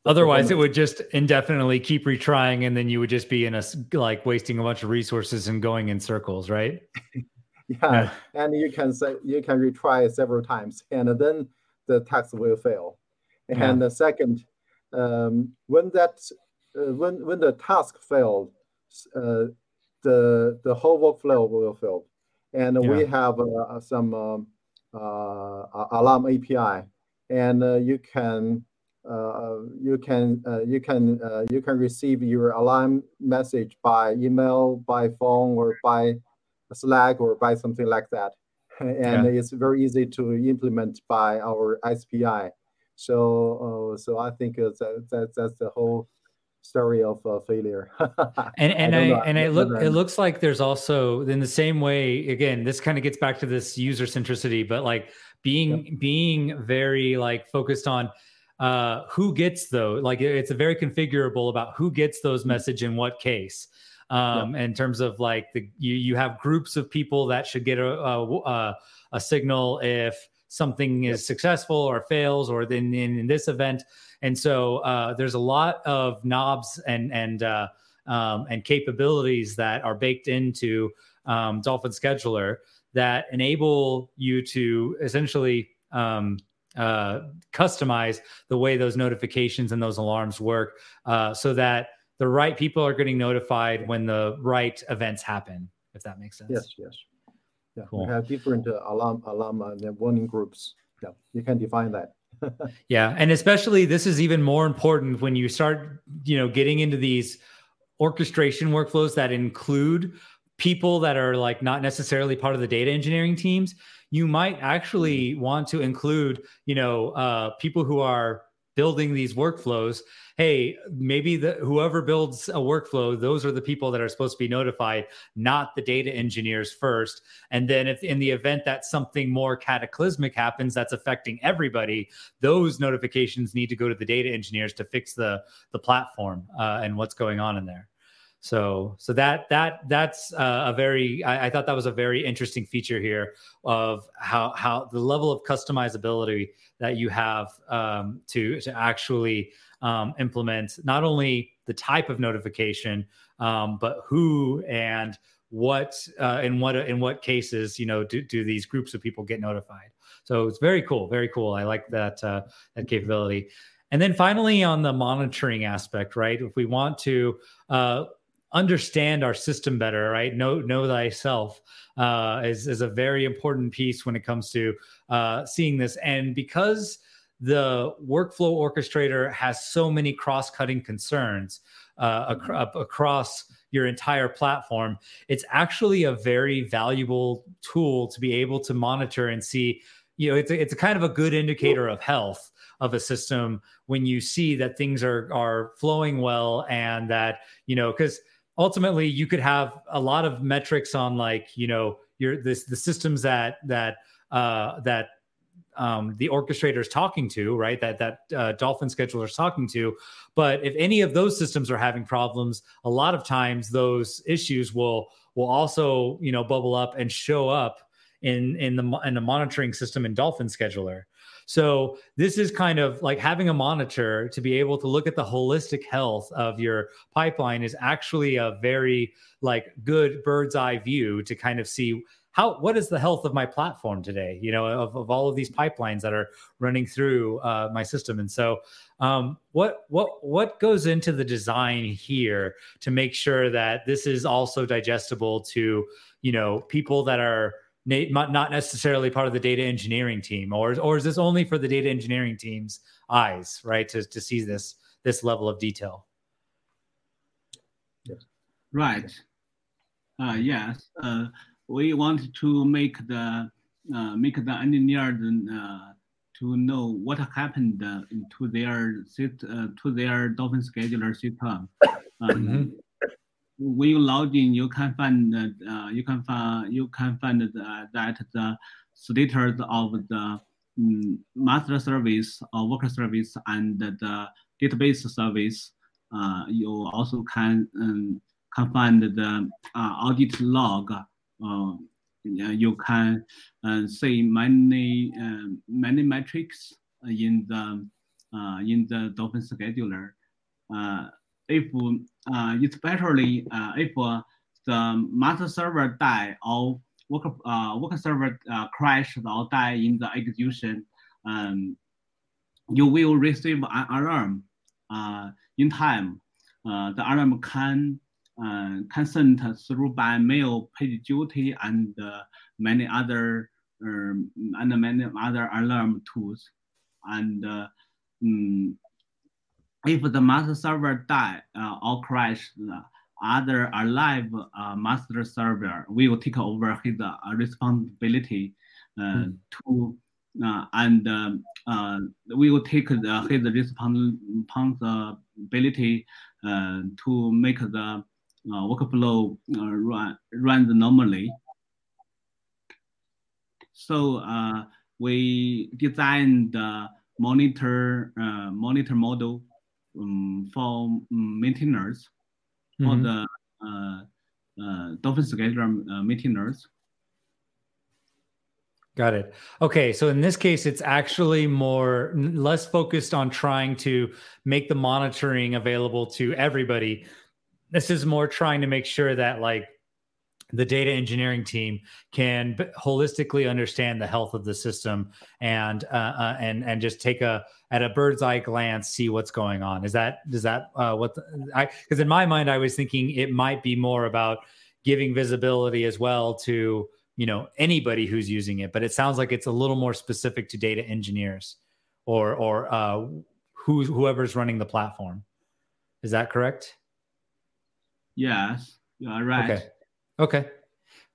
Otherwise, it would just indefinitely keep retrying, and then you would just be in a like wasting a bunch of resources and going in circles, right? <laughs> yeah. yeah, and you can say you can retry several times, and then the task will fail. And the second, um, when that uh, when when the task failed, uh, the the whole workflow will fail. And yeah. we have uh, some um, uh, alarm API, and you can you can you can you can receive your alarm message by email, by phone, or by Slack, or by something like that. <laughs> And yeah. it's very easy to implement by our SPI. So, uh, so I think that, that that's the whole story of uh, failure. <laughs> and and I, I and it look it looks like there's also in the same way again this kind of gets back to this user centricity, but like being yep. being very like focused on uh who gets though like it's a very configurable about who gets those mm-hmm. message in what case um in terms of like the you you have groups of people that should get a a, a signal if something is successful or fails or then in, in this event and so uh, there's a lot of knobs and and uh, um, and capabilities that are baked into um, Dolphin Scheduler that enable you to essentially um, uh, customize the way those notifications and those alarms work, uh, so that the right people are getting notified when the right events happen. If that makes sense. Yes. Yes. Yeah. Cool. We have different uh, alarm alarm and then warning groups. Yeah, you can define that <laughs> yeah, and especially this is even more important when you start, you know, getting into these orchestration workflows that include people that are like not necessarily part of the data engineering teams. You might actually want to include, you know, uh, people who are building these workflows hey maybe the whoever builds a workflow those are the people that are supposed to be notified not the data engineers first. And then if in the event that something more cataclysmic happens that's affecting everybody those notifications need to go to the data engineers to fix the the platform uh, and what's going on in there so so that that that's uh, a very I, I, thought that was a very interesting feature here of how how the level of customizability that you have um, to to actually um, implement not only the type of notification um, but who and what uh, in what in what cases you know do, do these groups of people get notified. So it's very cool very cool. I like that uh, that capability. And then finally on the monitoring aspect right if we want to uh, understand our system better, right? Know know thyself uh, is is a very important piece when it comes to uh, seeing this. And because the workflow orchestrator has so many cross cutting concerns uh, ac- across your entire platform, it's actually a very valuable tool to be able to monitor and see. You know, it's a, it's a kind of a good indicator of health of a system when you see that things are are flowing well and that you know because ultimately you could have a lot of metrics on like you know your this the systems that that uh that um, the orchestrator is talking to, right? That that uh, Dolphin scheduler is talking to. But if any of those systems are having problems, a lot of times those issues will will also you know bubble up and show up in in the in the monitoring system in Dolphin scheduler. So this is kind of like having a monitor to be able to look at the holistic health of your pipeline is actually a very like good bird's eye view to kind of see how what is the health of my platform today you know of, of all of these pipelines that are running through uh, my system. And so um, what what what goes into the design here to make sure that this is also digestible to you know people that are not necessarily part of the data engineering team, or or is this only for the data engineering team's eyes, right, to to see this this level of detail? Right. Uh, yes. Uh, we want to make the uh, make the engineers uh, to know what happened uh, to their uh, to their Dolphin scheduler system. Um, mm-hmm when you log in, you can find uh, you can find you can find uh, that the status of the um, master service or worker service and the database service. Uh, you also can um, can find the uh, audit log. Uh, you can uh, see many many metrics in the in the Dolphin scheduler if uh, especially if the master server die or work uh, work server uh, crash or die in the execution, um, you will receive an alarm uh, in time. The alarm can uh, can send through by mail, PagerDuty, and uh, many other um, and many other alarm tools. And uh, um, if the master server die uh, or crash, the other alive uh, master server will take over his uh, responsibility mm. to and we will take the, his responsibility to make the workflow run run normally. So we designed the monitor uh, monitor model um, for um, maintainers, for mm-hmm. the uh, uh, Dolphin scheduler uh, maintainers. Got it. Okay, so in this case, it's actually more less focused on trying to make the monitoring available to everybody. This is more trying to make sure that like the data engineering team can holistically understand the health of the system and uh, uh, and and just take a at a bird's eye glance see what's going on. Is that does that uh, what the, I because in my mind I was thinking it might be more about giving visibility as well to you know anybody who's using it, but it sounds like it's a little more specific to data engineers or or uh, who whoever's running the platform. Is that correct? Yes, you are right. Okay. Okay.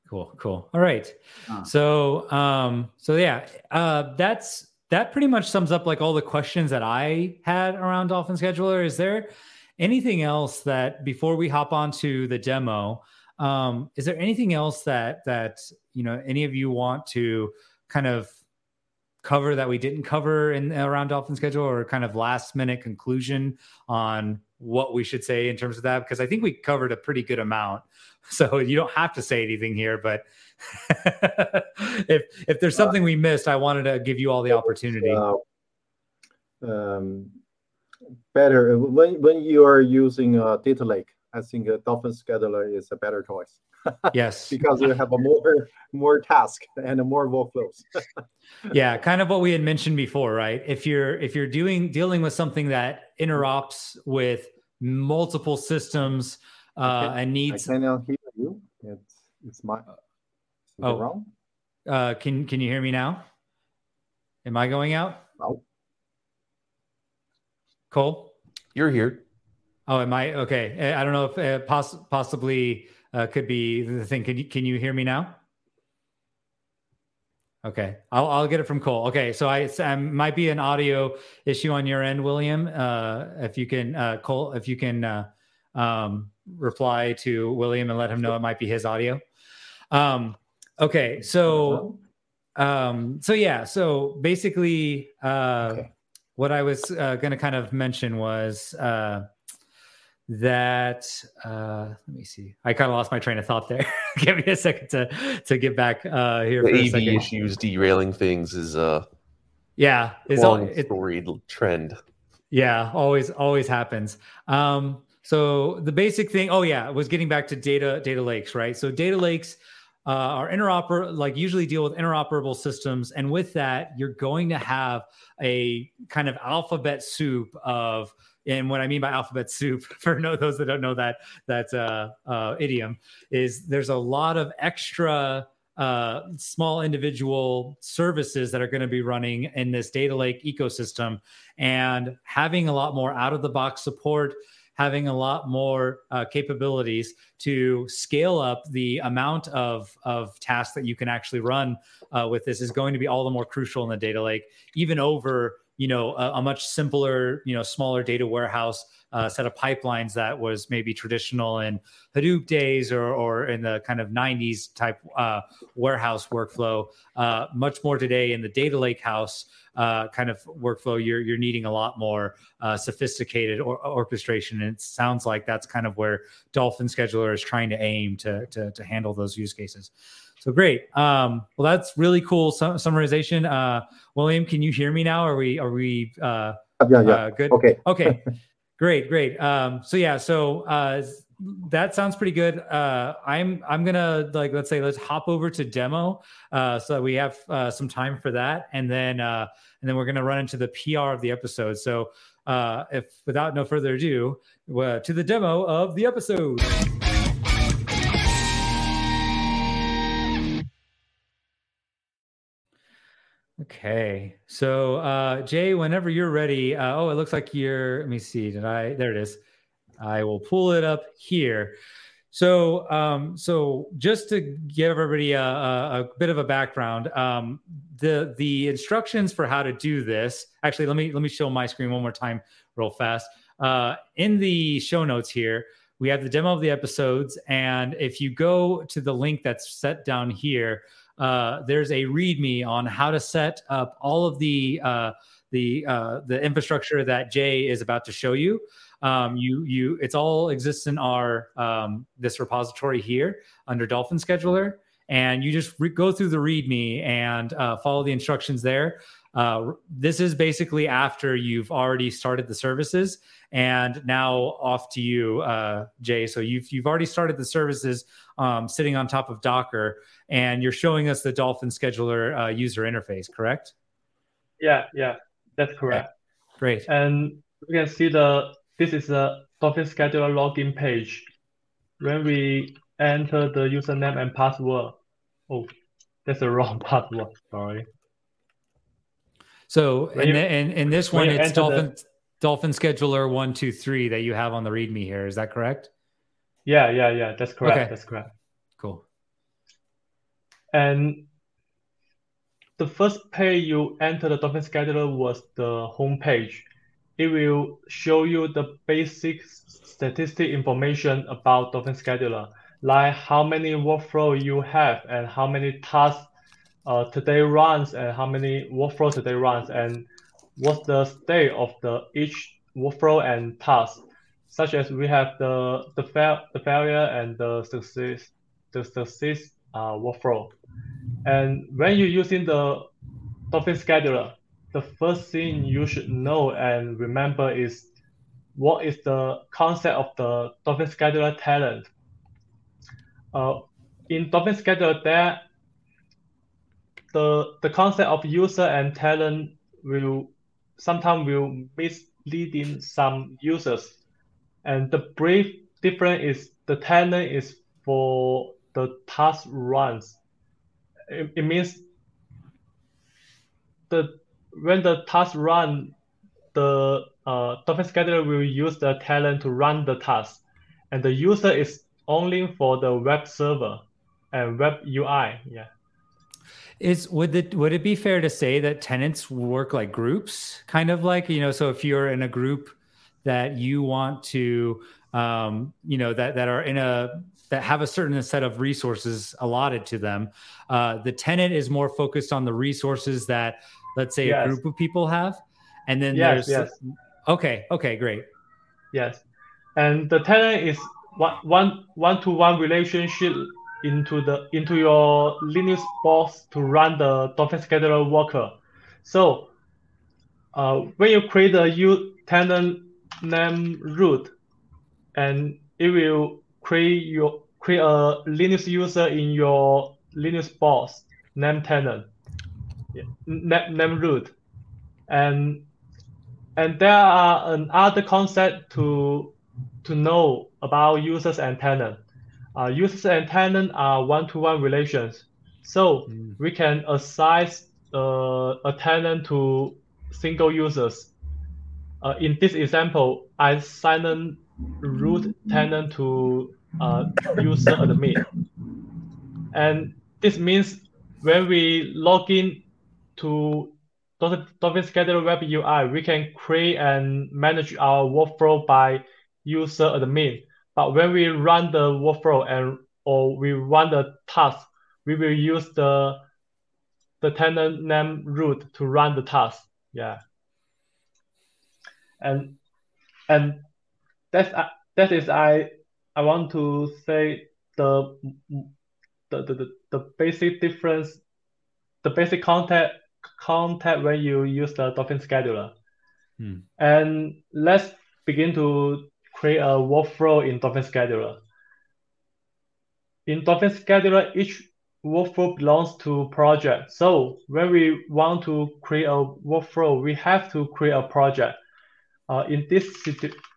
Cool. Cool. All right. Uh, so, um, so yeah, uh, that's that pretty much sums up like all the questions that I had around Dolphin Scheduler. Is there anything else that before we hop onto the demo, um, is there anything else that that you know any of you want to kind of cover that we didn't cover in around Dolphin Scheduler kind of last minute conclusion on what we should say in terms of that? Because I think we covered a pretty good amount. <laughs> So you don't have to say anything here, but <laughs> if if there's something we missed, I wanted to give you all the opportunity. Uh, um, better when when you are using a data lake, I think a Dolphin scheduler is a better choice. <laughs> yes, because you have a more more task and a more workflows. yeah, kind of what we had mentioned before, right? If you're if you're doing dealing with something that interops with multiple systems uh, and needs. I cannot hear you. It's it's my. Is oh, wrong. Uh, can can you hear me now? Am I going out? No. Cole, you're here. Oh, am I okay? I don't know if uh, poss- possibly uh, could be the thing. Can you can you hear me now? Okay, I'll I'll get it from Cole. Okay, so I, I might be an audio issue on your end, William. Uh, if you can, uh, Cole, if you can uh, um, reply to William and let him know it might be his audio. Um, okay, so um, so yeah, so basically, uh, okay. what I was uh, going to kind of mention was uh, that. Uh, let me see. I kind of lost my train of thought there. <laughs> Give me a second to to get back uh, here. The AV issues derailing things is uh, yeah, is long all, storied trend. Yeah, always always happens. Um, so the basic thing, oh yeah, was getting back to data data lakes, right? So data lakes uh, are interoper like usually deal with interoperable systems, and with that, you're going to have a kind of alphabet soup of. And what I mean by alphabet soup, <laughs> for no, those that don't know that that uh, uh, idiom, is there's a lot of extra uh, small individual services that are going to be running in this data lake ecosystem and having a lot more out of the box support having a lot more uh, capabilities to scale up the amount of, of tasks that you can actually run uh, with this is going to be all the more crucial in the data lake, even over you know a, a much simpler, you know, smaller data warehouse uh, set of pipelines that was maybe traditional in Hadoop days or, or in the kind of 90s type uh, warehouse workflow. Uh, much more today in the data lake house uh, kind of workflow, you're you're needing a lot more uh, sophisticated or, orchestration. And it sounds like that's kind of where Dolphin Scheduler is trying to aim to to, to handle those use cases. So great. Um, well, that's really cool su- summarization. Uh, William, can you hear me now? Are we are we uh, yeah, yeah. Uh, good? Okay. Okay. <laughs> great, great. Um, so yeah, so uh, that sounds pretty good. Uh, I'm I'm gonna like let's say let's hop over to demo uh, so that we have uh, some time for that, and then uh, and then we're gonna run into the PR of the episode. So uh, if without no further ado, uh, to the demo of the episode. Okay, so uh, Jay, whenever you're ready. Uh, oh, it looks like you're. Let me see. Did I? There it is. I will pull it up here. So, um, so just to give everybody a, a, a bit of a background, um, the the instructions for how to do this. Actually, let me let me show my screen one more time, real fast. Uh, in the show notes here, we have the demo of the episodes, and if you go to the link that's set down here, uh, there's a README on how to set up all of the uh, the uh, the infrastructure that Jay is about to show you um, you you it's all exists in our um, this repository here under Dolphin Scheduler, and you just re- go through the README and uh, follow the instructions there. Uh, this is basically after you've already started the services, and now off to you, Jay. So you've you've already started the services um, sitting on top of Docker, and you're showing us the Dolphin Scheduler uh, user interface, correct? Yeah, yeah, that's correct. Okay. Great. And we can see the this is the Dolphin Scheduler login page. When we enter the username and password, oh, that's the wrong <laughs> password. Sorry. So in, you, the, in, in this one, it's Dolphin the, Dolphin Scheduler one two three that you have on the README here. Is that correct? Yeah, yeah, yeah. That's correct. Okay. That's correct. Cool. And the first page you enter the Dolphin Scheduler was the home page it will show you the basic statistic information about Dolphin Scheduler, like how many workflow you have and how many tasks uh, today runs and how many workflow today runs and what's the state of the each workflow and task, such as we have the the, fail, the failure and the success the success uh, workflow. And when you're using the Dolphin Scheduler, the first thing you should know and remember is what is the concept of the Dolphin Scheduler talent. Uh, in Dolphin Scheduler, there the the concept of user and talent will sometimes will misleading some users, and the brief difference is the talent is for the task runs. It, it means the when the task run, the uh, Dolphin Scheduler will use the talent to run the task, and the user is only for the web server and web UI. Yeah. Is would it would it be fair to say that tenants work like groups, kind of like you know? So if you're in a group that you want to um, you know that that are in a that have a certain set of resources allotted to them. Uh, the tenant is more focused on the resources that, let's say, yes. a group of people have, and then yes, there's yes. okay, okay, great. Yes, and the tenant is one one one to one relationship into the into your Linux box to run the Dolphin scheduler worker. So uh, when you create a u tenant name root, and it will create your create a Linux user in your Linux box name tenant, yeah, name, name root, and and there are another concept to to know about users and tenant. Uh, users and tenant are one-to-one relations, so mm. we can assign uh, a tenant to single users. Uh, in this example, I assign root tenant to uh, user admin. And this means when we log in to Dolphin Scheduler Web UI, we can create and manage our workflow by user admin. But when we run the workflow and or we run the task, we will use the the tenant name root to run the task. Yeah. And and that's uh, that is I I want to say the the the, the, basic difference, the basic concept concept when you use the Dolphin scheduler. Hmm. And let's begin to create a workflow in Dolphin scheduler. In Dolphin scheduler, each workflow belongs to project. So when we want to create a workflow, we have to create a project. Uh, in this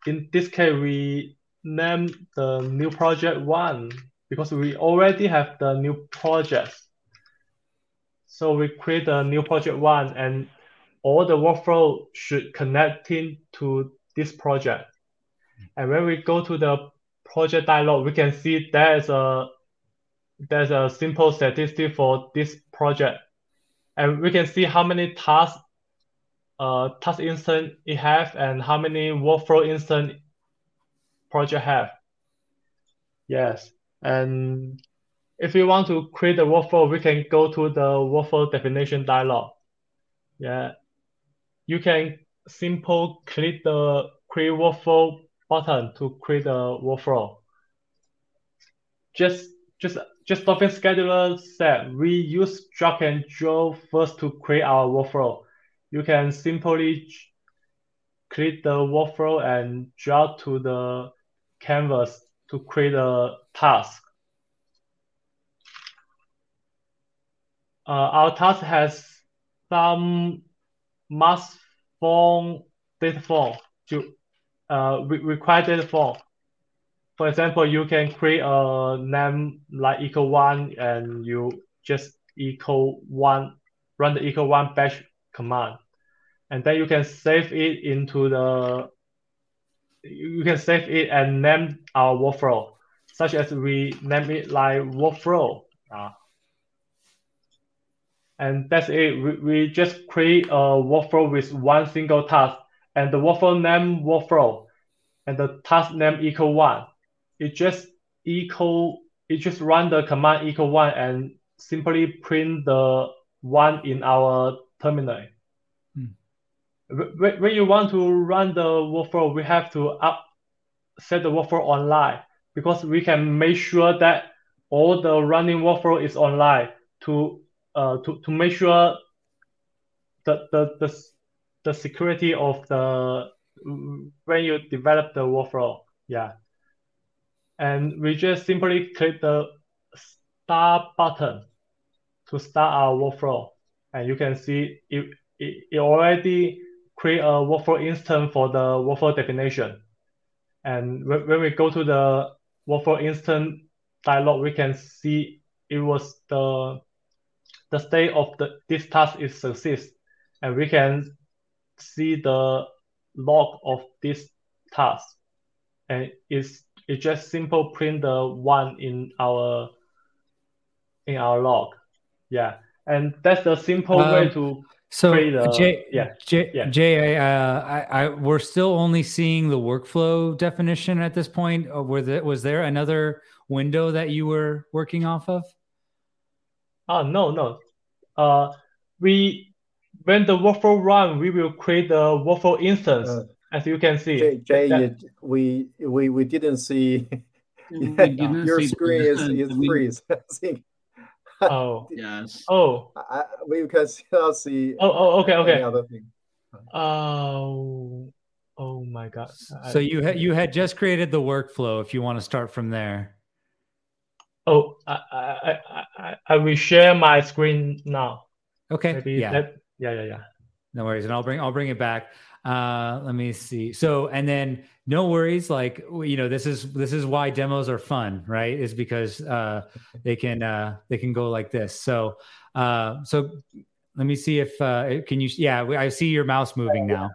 in this case, we name the new project one because we already have the new project. So we create a new project one and all the workflow should connect to this project. And when we go to the project dialog, we can see there's a there's a simple statistic for this project. And we can see how many tasks uh, task instance it have and how many workflow instance project have. Yes, and if you want to create a workflow, we can go to the workflow definition dialog. Yeah, you can simple click the create workflow button to create a workflow. Just just just Dolphin scheduler said we use drag and drop first to create our workflow you can simply click the workflow and drag to the canvas to create a task. Uh, our task has some mass form data form to uh, re require data form. For example, you can create a name like echo one and you just echo one, run the echo one bash command and then you can save it into the you can save it and name our workflow such as we name it like workflow. Uh, and that's it. We, we just create a workflow with one single task and the workflow name workflow and the task name echo one. It just echo it just run the command echo one and simply print the one in our terminal when you want to run the workflow, we have to up set the workflow online because we can make sure that all the running workflow is online to uh, to, to make sure the, the, the, the security of the when you develop the workflow. Yeah. And we just simply click the start button to start our workflow. And you can see it, it, it already create a workflow instance for the workflow definition. And when we go to the workflow instance dialog, we can see it was the the state of the this task is success, and we can see the log of this task, and it's it just simple print the one in our in our log, yeah, and that's the simple um, way to So create a- Jay, yeah, Jay, yeah. Jay, uh, I, I, we're still only seeing the workflow definition at this point. Or were there, was there another window that you were working off of? Ah, no, no. Uh, we when the workflow run, we will create the workflow instance, Uh, as you can see. Jay, Jay that- we we we didn't see We didn't <laughs> your see screen is the- is freeze. <laughs> I think Oh, Yes. oh, I, we can still see oh, oh, okay, okay. other thing. Oh, oh my God. I- So you had you had just created the workflow. If you want to start from there. Oh, I, I, I, I, I will share my screen now. Okay. Maybe yeah. that. Yeah, yeah, yeah. No worries, and I'll bring I'll bring it back. Uh, let me see. So, and then no worries. Like you know, this is this is why demos are fun, right? Is because uh, <laughs> they can uh, they can go like this. So, uh, so let me see if uh, can you? Yeah, I see your mouse moving now.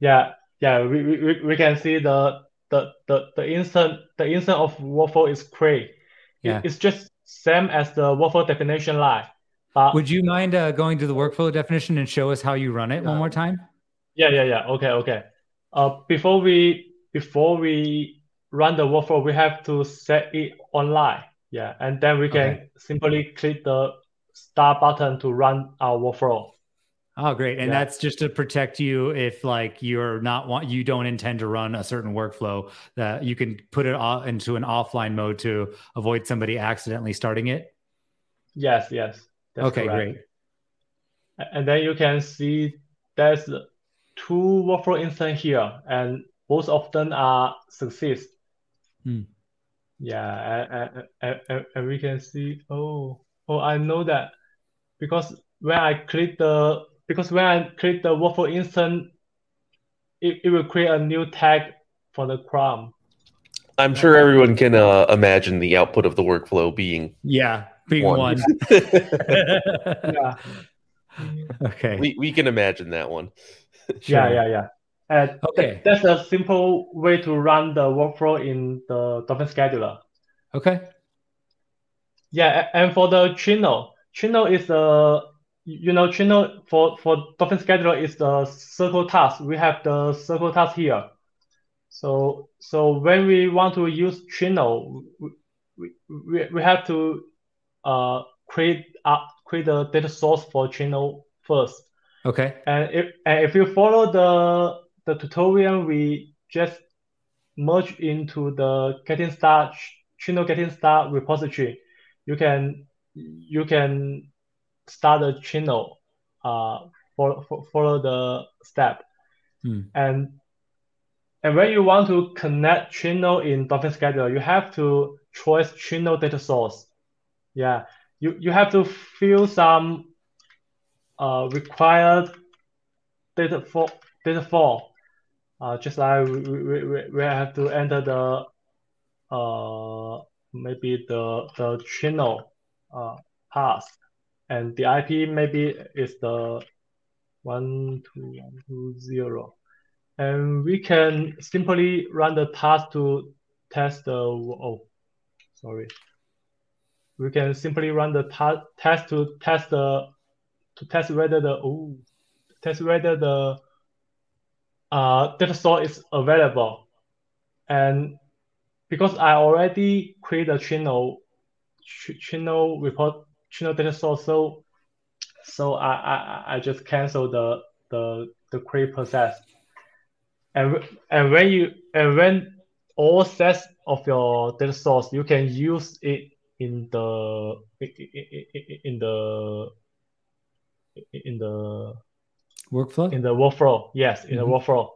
Yeah, yeah. We, we, we- can see the the the the instant the instant of workflow is. It- Yeah. It's just same as the workflow definition line. But Would you mind uh, going to the workflow definition and show us how you run it one more time? Yeah, yeah, yeah. Okay, okay. Uh, before we before we run the workflow, we have to set it online. Yeah, and then we can Okay. simply click the start button to run our workflow. Oh, great! And Yeah. that's just to protect you if like you're not want you don't intend to run a certain workflow that you can put it all into an offline mode to avoid somebody accidentally starting it. Yes, yes. That's okay, correct. great. And then you can see there's two workflow instance here, and both of them are success. Hmm. Yeah, and, and, and, and we can see, oh, oh, I know that because when I click the because when I click the workflow instance, it, it will create a new tag for the Chrome. I'm sure everyone can uh, imagine the output of the workflow being Yeah, being One. one. <laughs> <laughs> Yeah, okay. we, we can imagine that one. <laughs> yeah, sure. yeah, yeah. And Okay. that's a simple way to run the workflow in the Dolphin scheduler. Okay. Yeah, and for the Trino, Trino is the you know Trino for for Dolphin scheduler is the SQL task. We have the SQL task here. So so when we want to use Trino, we, we, we have to uh create uh, create the data source for Trino first. Okay. And if and if you follow the the tutorial, we just merge into the getting start Trino getting start repository. You can you can start a Trino uh follow follow the step Hmm. and and when you want to connect Trino in Dolphin Scheduler, you have to choose Trino data source. Yeah, you you have to fill some uh, required data for data form. Uh, just like we, we, we, we have to enter the uh maybe the the Trino uh path and the IP maybe is the one two one two zero and we can simply run the task to test the oh sorry we can simply run the ta- test to test the to test whether the oh test whether the uh, data source is available. And because I already create a Trino ch- Trino report Trino data source so so I, I, I just cancel the the the create process. And and when you and when all sets of your data source you can use it in the i- i- i- i- in the in the Workflow. in the workflow yes in Mhm. the workflow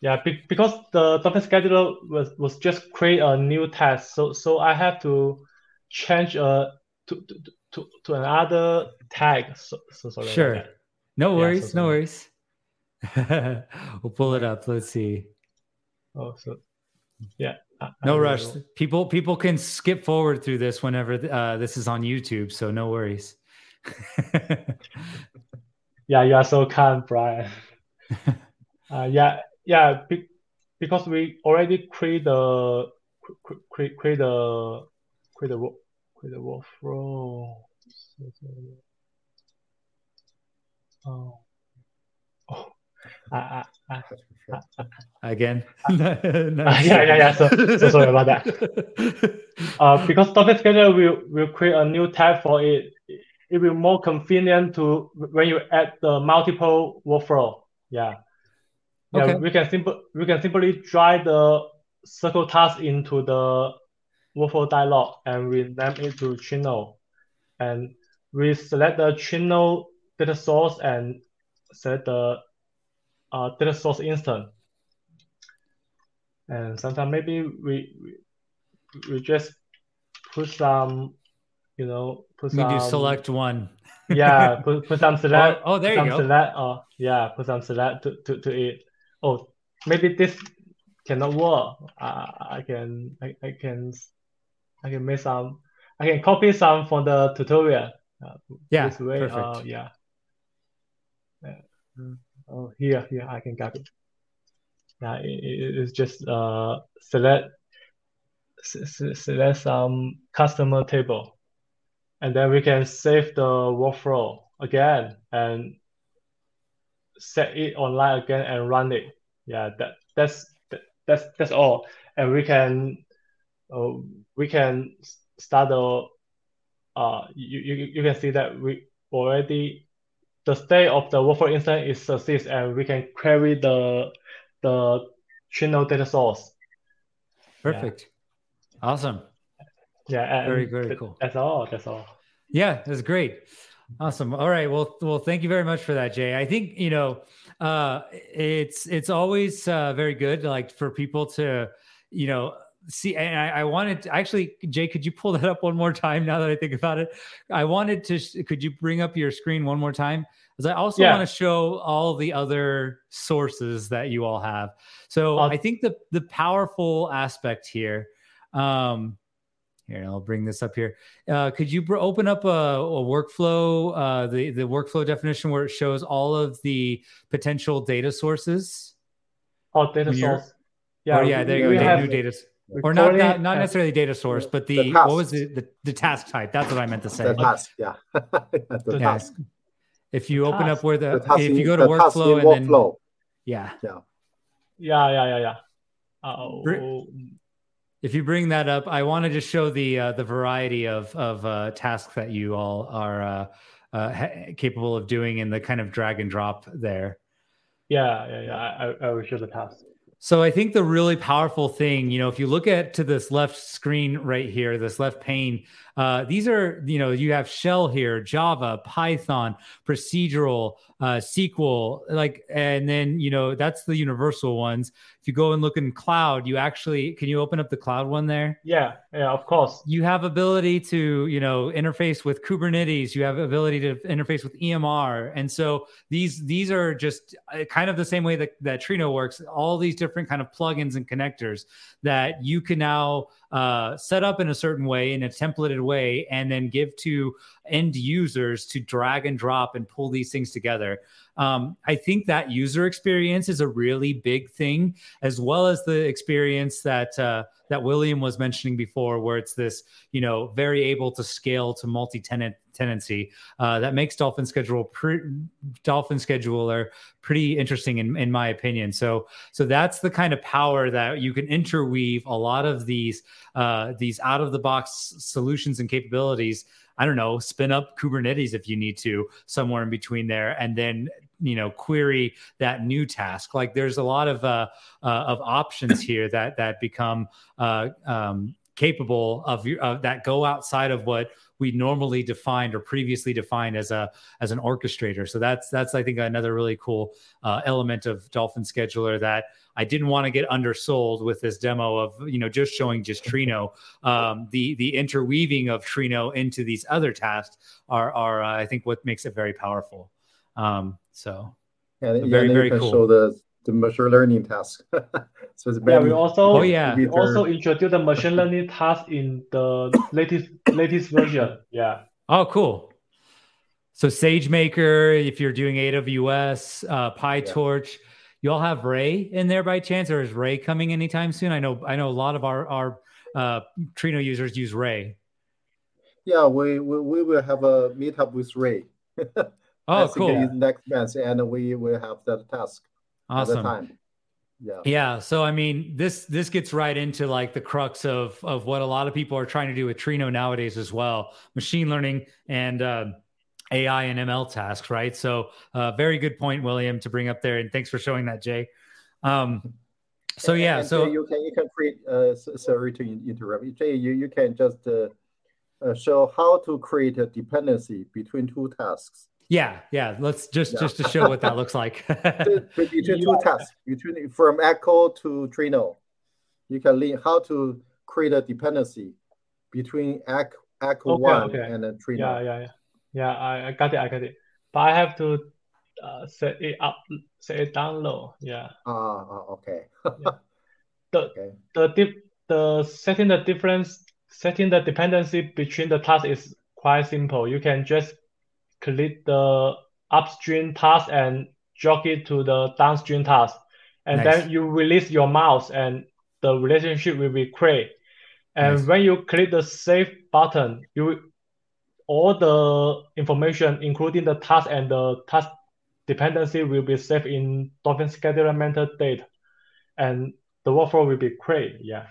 yeah be, because the Dolphin scheduler was, was just create a new task so so i have to change uh to to, to, to another tag so, so sorry Sure. No Yeah, worries. so no worries. <laughs> we'll pull it up. Let's see. oh so yeah I- No I rush. will- People people can skip forward through this whenever uh, this is on YouTube, so no worries. <laughs> yeah you are so kind brian <laughs> uh, yeah yeah be, because we already create the cre- create create the create the create the workflow Oh. oh. I, I, Again? <laughs> No, no. <laughs> yeah, yeah, yeah. So, so sorry about that. Uh, because Dolphin Scheduler will, will create a new tab for it. It will be more convenient to when you add the multiple workflow. Yeah. Yeah, okay. we can simple we can simply drag the SQL task into the workflow dialog and rename it to Trino. And we select the Trino data source and set the uh, data source instance. And sometimes maybe we, we, we just put some, you know, we do select one. yeah, <laughs> put, put some select. Oh, oh there you go. Select, oh, yeah, put some select to, to, to it. Oh, maybe this cannot work. Uh, I can, I, I can, I can make some, I can copy some from the tutorial. Uh, yeah, this way, perfect. Uh, yeah. yeah. Oh, here, here, I can it. Yeah, it, it's just uh, select select some customer table, and then we can save the workflow again and set it online again and run it. Yeah, that that's that, that's that's all, and we can uh, we can start the uh you, you you can see that we already the state of the workflow instance is success and we can query the the Trino data source. Perfect. Yeah. Awesome. Yeah. very, very cool. That's all. That's all. Yeah, that's great. Awesome. All right. Well, well, thank you very much for that, Jay. I think you know, uh, it's it's always uh, very good, like for people to, you know, see and I, I, wanted to actually jay could you pull that up one more time now that i think about it i wanted to could you bring up your screen one more time because i also yeah. want to show all the other sources that you all have so i think the the powerful aspect here um here i'll bring this up here uh, could you br- open up a, a workflow uh, the the workflow definition where it shows all of the potential data sources oh data source yeah, oh, yeah, there you go. New data or not not, not necessarily data source, but the, the what was it the, the task type? That's what I meant to say. The task, yeah. <laughs> the yeah. task. If you open up where the, the if you go to workflow and workflow. then yeah. Yeah. Yeah, yeah, yeah, yeah. Oh. If you bring that up, I want to just show the uh, the variety of of uh, tasks that you all are uh, uh, ha- capable of doing in the kind of drag and drop there. Yeah, yeah, yeah. I, I will show the task. So I think the really powerful thing, you know, if you look at to this left screen right here, this left pane, uh, these are, you know, you have shell here, Java, Python, procedural, uh, SQL, like, and then, you know, that's the universal ones. If you go and look in cloud, you actually, can you open up the cloud one there? Yeah, yeah, of course. You have ability to, you know, interface with Kubernetes. You have ability to interface with EMR. And so these, these are just uh, kind of the same way that, that Trino works, all these different kind of plugins and connectors that you can now uh, set up in a certain way in a templated way and then give to end users to drag and drop and pull these things together um, I think that user experience is a really big thing, as well as the experience that uh, that William was mentioning before, where it's this, you know, very able to scale to multi-tenant tenancy. Uh, that makes Dolphin Schedule pre- Dolphin Scheduler pretty interesting in, in my opinion. So so that's the kind of power that you can interweave a lot of these uh, these out of the box solutions and capabilities I don't know, spin up Kubernetes if you need to somewhere in between there, and then you know query that new task. Like there's a lot of uh, uh of options <clears throat> here that that become uh, um, capable of uh, that go outside of what we normally defined or previously defined as a as an orchestrator. So that's that's I think another really cool uh, element of Dolphin Scheduler that I didn't want to get undersold with this demo of you know just showing just Trino. <laughs> Um, the the interweaving of Trino into these other tasks are are uh, I think what makes it very powerful. Um, so yeah, very yeah, very cool. Show the the machine learning task. <laughs> so it's yeah, we also oh yeah we also introduced the machine learning task in the <coughs> latest latest version. Yeah. Oh, cool. So SageMaker, if you're doing AWS, uh, PyTorch. Yeah you all have Ray in there by chance, or is Ray coming anytime soon? I know I know a lot of our our uh, Trino users use Ray. Yeah, we, we we will have a meetup with Ray. <laughs> Oh, cool. Next month, and we will have that task. Awesome. At the time. Yeah. Yeah. So I mean, this this gets right into like the crux of of what a lot of people are trying to do with Trino nowadays as well, machine learning and uh, AI and ML tasks, right? So, uh, very good point, William, to bring up there, and thanks for showing that, Jay. Um, so yeah, and, so you can you can create. Uh, sorry to interrupt you, Jay. You you can just uh, uh, show how to create a dependency between two tasks. Yeah, yeah. Let's just yeah. just to show what that looks like. between two tasks, between from Echo to Trino, you can learn how to create a dependency between Echo, Echo okay, one okay. and Trino. Yeah, yeah, yeah. Yeah, I, I got it. I got it. But I have to uh, set it up, set it down low. Yeah. Ah, uh, okay. yeah. <laughs> The okay. the dip, the setting the difference, setting the dependency between the tasks is quite simple. You can just click the upstream task and jog it to the downstream task. And nice. then you release your mouse and the relationship will be created. And nice. when you click the save button, you all the information, including the task and the task dependency, will be saved in Dolphin scheduler metadata, and the workflow will be created. Yeah.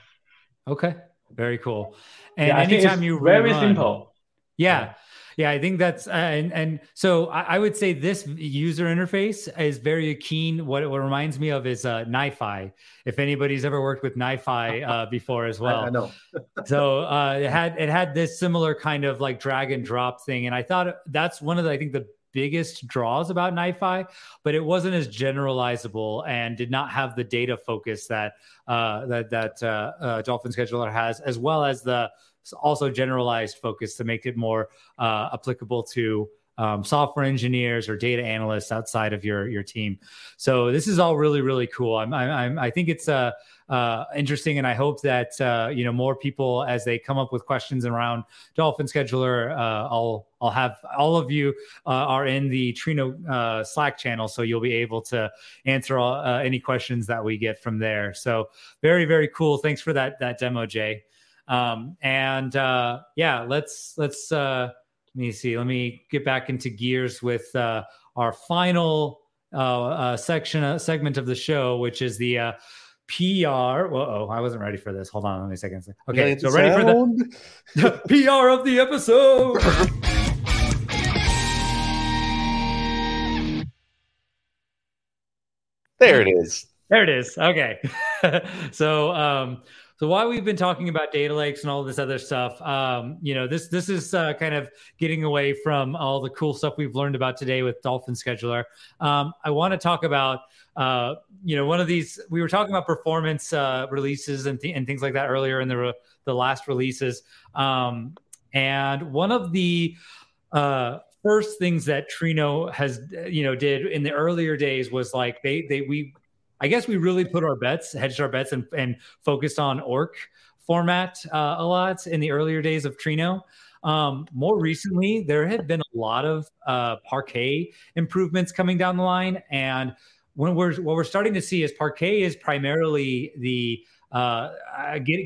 Okay. Very cool. And yeah, anytime you very rerun, simple. Yeah. yeah. Yeah, I think that's uh, and and so I, I, would say this user interface is very keen. What what reminds me of is uh, NiFi. If anybody's ever worked with NiFi uh, <laughs> before as well, I, I know. <laughs> so uh, it had it had this similar kind of like drag and drop thing, and I thought that's one of the I think the biggest draws about NiFi, but it wasn't as generalizable and did not have the data focus that uh, that that uh, uh, Dolphin Scheduler has, as well as the also generalized focus to make it more uh, applicable to um, software engineers or data analysts outside of your your team. So this is all really really cool. I'm, I'm I think it's uh, uh, interesting, and I hope that uh, you know more people as they come up with questions around Dolphin Scheduler. Uh, I'll I'll have all of you uh, are in the Trino uh, Slack channel, so you'll be able to answer all, any questions that we get from there. So very very cool. Thanks for that that demo, Jay. Um, and uh, yeah, let's let's uh, let me see. Let me get back into gears with uh, our final uh, uh, section uh, segment of the show, which is the uh, PR. oh, I wasn't ready for this. Hold on, let me a second. Okay, so ready for the, the <laughs> PR of the episode. there it is. There it is. Okay. <laughs> so um, so while we've been talking about data lakes and all this other stuff, um, you know, this this is uh, kind of getting away from all the cool stuff we've learned about today with Dolphin Scheduler. Um, I want to talk about, uh, you know, one of these. We were talking about performance uh, releases and, th- and things like that earlier in the re- the last releases, um, and one of the uh, first things that Trino has, you know, did in the earlier days was like they they we I guess we really put our bets, hedged our bets, and, and focused on orc format uh, a lot in the earlier days of Trino. Um, more recently, there have been a lot of uh, Parquet improvements coming down the line, and when we're what we're starting to see is Parquet is primarily the uh,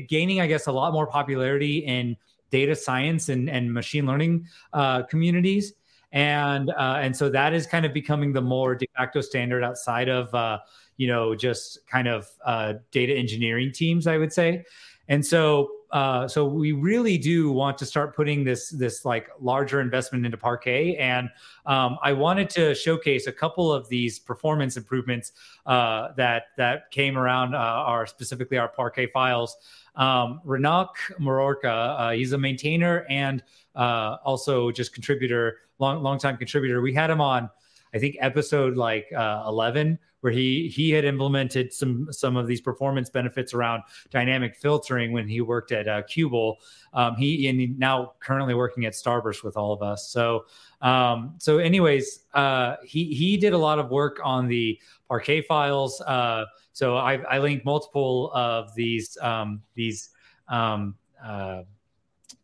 gaining, I guess, a lot more popularity in data science and, and machine learning uh, communities, and uh, and so that is kind of becoming the more de facto standard outside of uh, you know, just kind of uh, data engineering teams, I would say. And so, uh, so we really do want to start putting this this like larger investment into Parquet, and um, I wanted to showcase a couple of these performance improvements uh, that that came around uh, our specifically our Parquet files. Um, Raunaq Morarka, uh, he's a maintainer and uh, also just contributor, long long time contributor. We had him on, I think episode like uh, eleven where he he had implemented some some of these performance benefits around dynamic filtering when he worked at uh, Qubole. Um, he and now currently working at Starburst with all of us. So um, so anyways, uh, he he did a lot of work on the Parquet files. Uh, so I, I linked multiple of these um, these um, uh,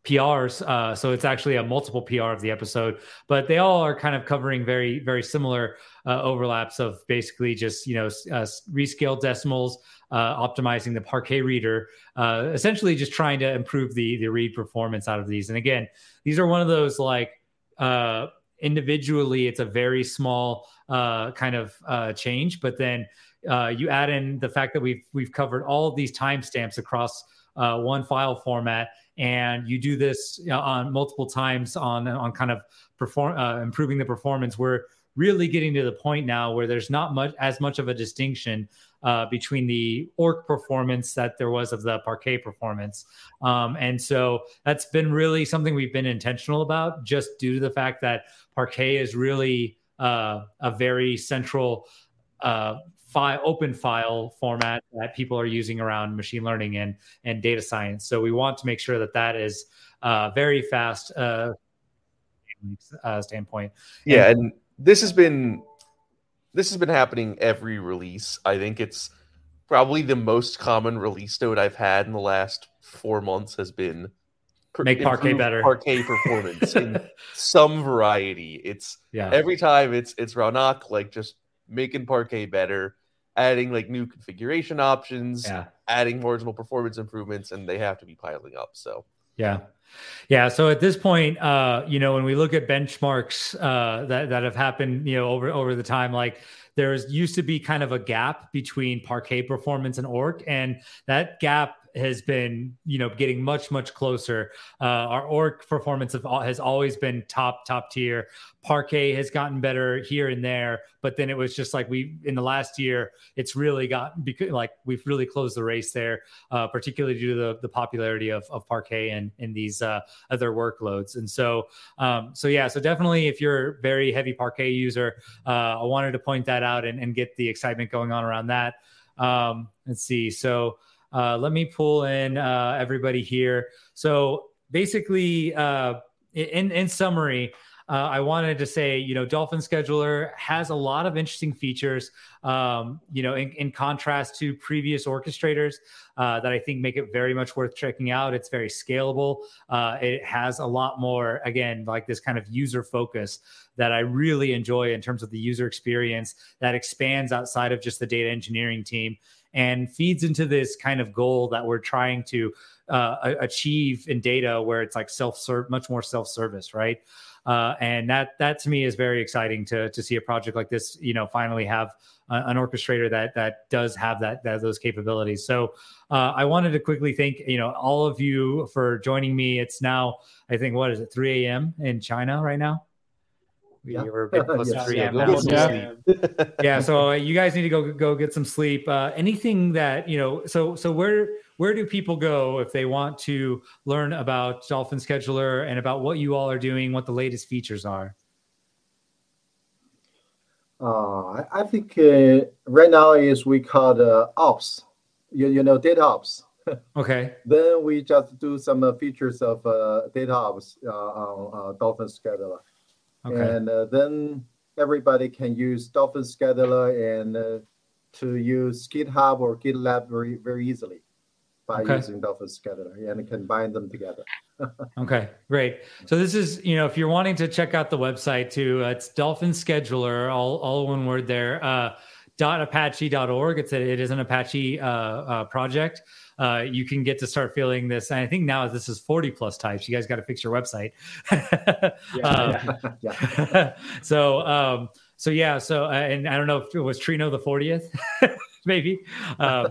PRs. Uh, so it's actually a multiple PR of the episode, but they all are kind of covering very, very similar uh, overlaps of basically just, you know, uh, rescale decimals, uh, optimizing the Parquet reader, uh, essentially just trying to improve the, the read performance out of these. And again, these are one of those like, uh, individually it's a very small uh, kind of uh, change, but then uh, you add in the fact that we've we've covered all of these timestamps across one file format, and you do this on multiple times on on kind of perform uh, improving the performance. We're really getting to the point now where there's not much as much of a distinction uh, between the orc performance that there was of the parquet performance um, and so that's been really something we've been intentional about just due to the fact that parquet is really uh, a very central uh, file open file format that people are using around machine learning and and data science. So we want to make sure that that is uh, very fast uh, uh, standpoint. Yeah and, and this has been this has been happening every release. I think it's probably the most common release note I've had in the last four months has been make parquet better. Parquet performance in <laughs> some variety. It's yeah. every time it's it's Raunaq like just making parquet better, adding like new configuration options, yeah. adding marginal performance improvements, and they have to be piling up. So yeah. Yeah. So at this point, uh, you know, when we look at benchmarks uh, that that have happened, you know, over over the time, like there's used to be kind of a gap between parquet performance and orc, and that gap has been you know getting much much closer. Uh, our orc performance of, has always been top top tier. Parquet has gotten better here and there, but then it was just like we in the last year, it's really got like we've really closed the race there, uh, particularly due to the, the popularity of, of Parquet and in these uh, other workloads. And so, um, so yeah, so definitely if you're a very heavy Parquet user, uh, I wanted to point that out and, and get the excitement going on around that. Um, let's see. So uh, let me pull in uh, everybody here. So basically, uh, in in summary, uh, I wanted to say, you know, Dolphin Scheduler has a lot of interesting features, um, you know, in, in, contrast to previous orchestrators uh, that I think make it very much worth checking out. It's very scalable. Uh, it has a lot more, again, like this kind of user focus that I really enjoy in terms of the user experience that expands outside of just the data engineering team and feeds into this kind of goal that we're trying to uh, achieve in data where it's like self-serve much more self-service right? Uh, and that that to me is very exciting to to see a project like this you know finally have a, an orchestrator that that does have that, that those capabilities. So uh, i wanted to quickly thank you know all of you for joining me. It's now i think what is it 3 a.m in china right now we yeah. were getting close to <laughs> 3 a.m. Yeah. Yeah. <laughs> yeah. So uh, you guys need to go go get some sleep. Uh, anything that you know. So so where where do people go if they want to learn about Dolphin Scheduler and about what you all are doing, what the latest features are? Uh, I think uh, right now is we call the ops. You, you know data ops. <laughs> okay. then we just do some uh, features of uh, data ops uh, on Dolphin Scheduler. Okay. And uh, then everybody can use Dolphin Scheduler and uh, to use GitHub or GitLab very, very easily by okay. using Dolphin Scheduler and combine them together. <laughs> okay, great. So this is, you know, if you're wanting to check out the website too, uh, it's Dolphin Scheduler, all, all one word there. Uh, .apache.org. It's a, it is an Apache uh, uh, project uh, you can get to start feeling this. And I think now this is 40 plus types. You guys got to fix your website. <laughs> yeah, um, <laughs> yeah, yeah. <laughs> so, um, so yeah. So, uh, and I don't know if it was Trino the 40th, maybe. Um,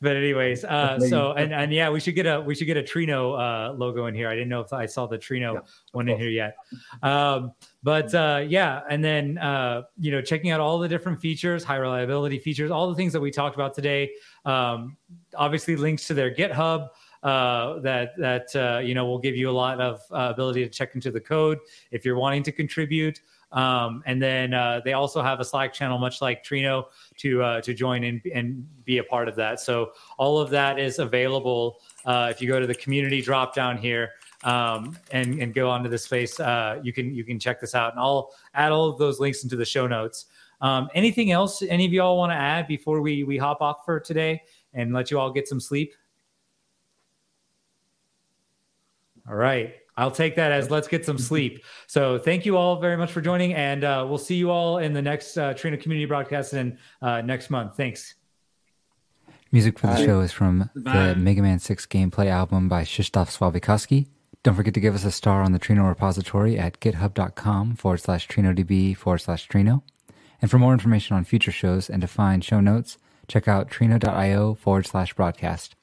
but anyways, uh, so and and yeah, we should get a we should get a Trino uh, logo in here. I didn't know if I saw the Trino yeah, one in here yet. Um, but uh, yeah, and then uh, you know, checking out all the different features, high reliability features, all the things that we talked about today. Um, obviously, links to their GitHub. Uh, that that uh, you know will give you a lot of uh, ability to check into the code if you're wanting to contribute. Um, and then uh, they also have a Slack channel, much like Trino, to uh, to join and, and be a part of that. So all of that is available uh, if you go to the community drop down here um, and and go onto the space. You can you can check this out, and I'll add all of those links into the show notes. Um, anything else any of y'all want to add before we we hop off for today and let you all get some sleep? All right. I'll take that as let's get some sleep. So thank you all very much for joining, and uh, we'll see you all in the next uh, Trino community broadcast in uh, next month. Thanks. Music for the Bye. show is from Bye. the Mega Man 6 gameplay album by Krzysztof Słowikowski. Don't forget to give us a star on the Trino repository at github.com forward slash TrinoDB forward slash Trino. And for more information on future shows and to find show notes, check out trino.io forward slash broadcast.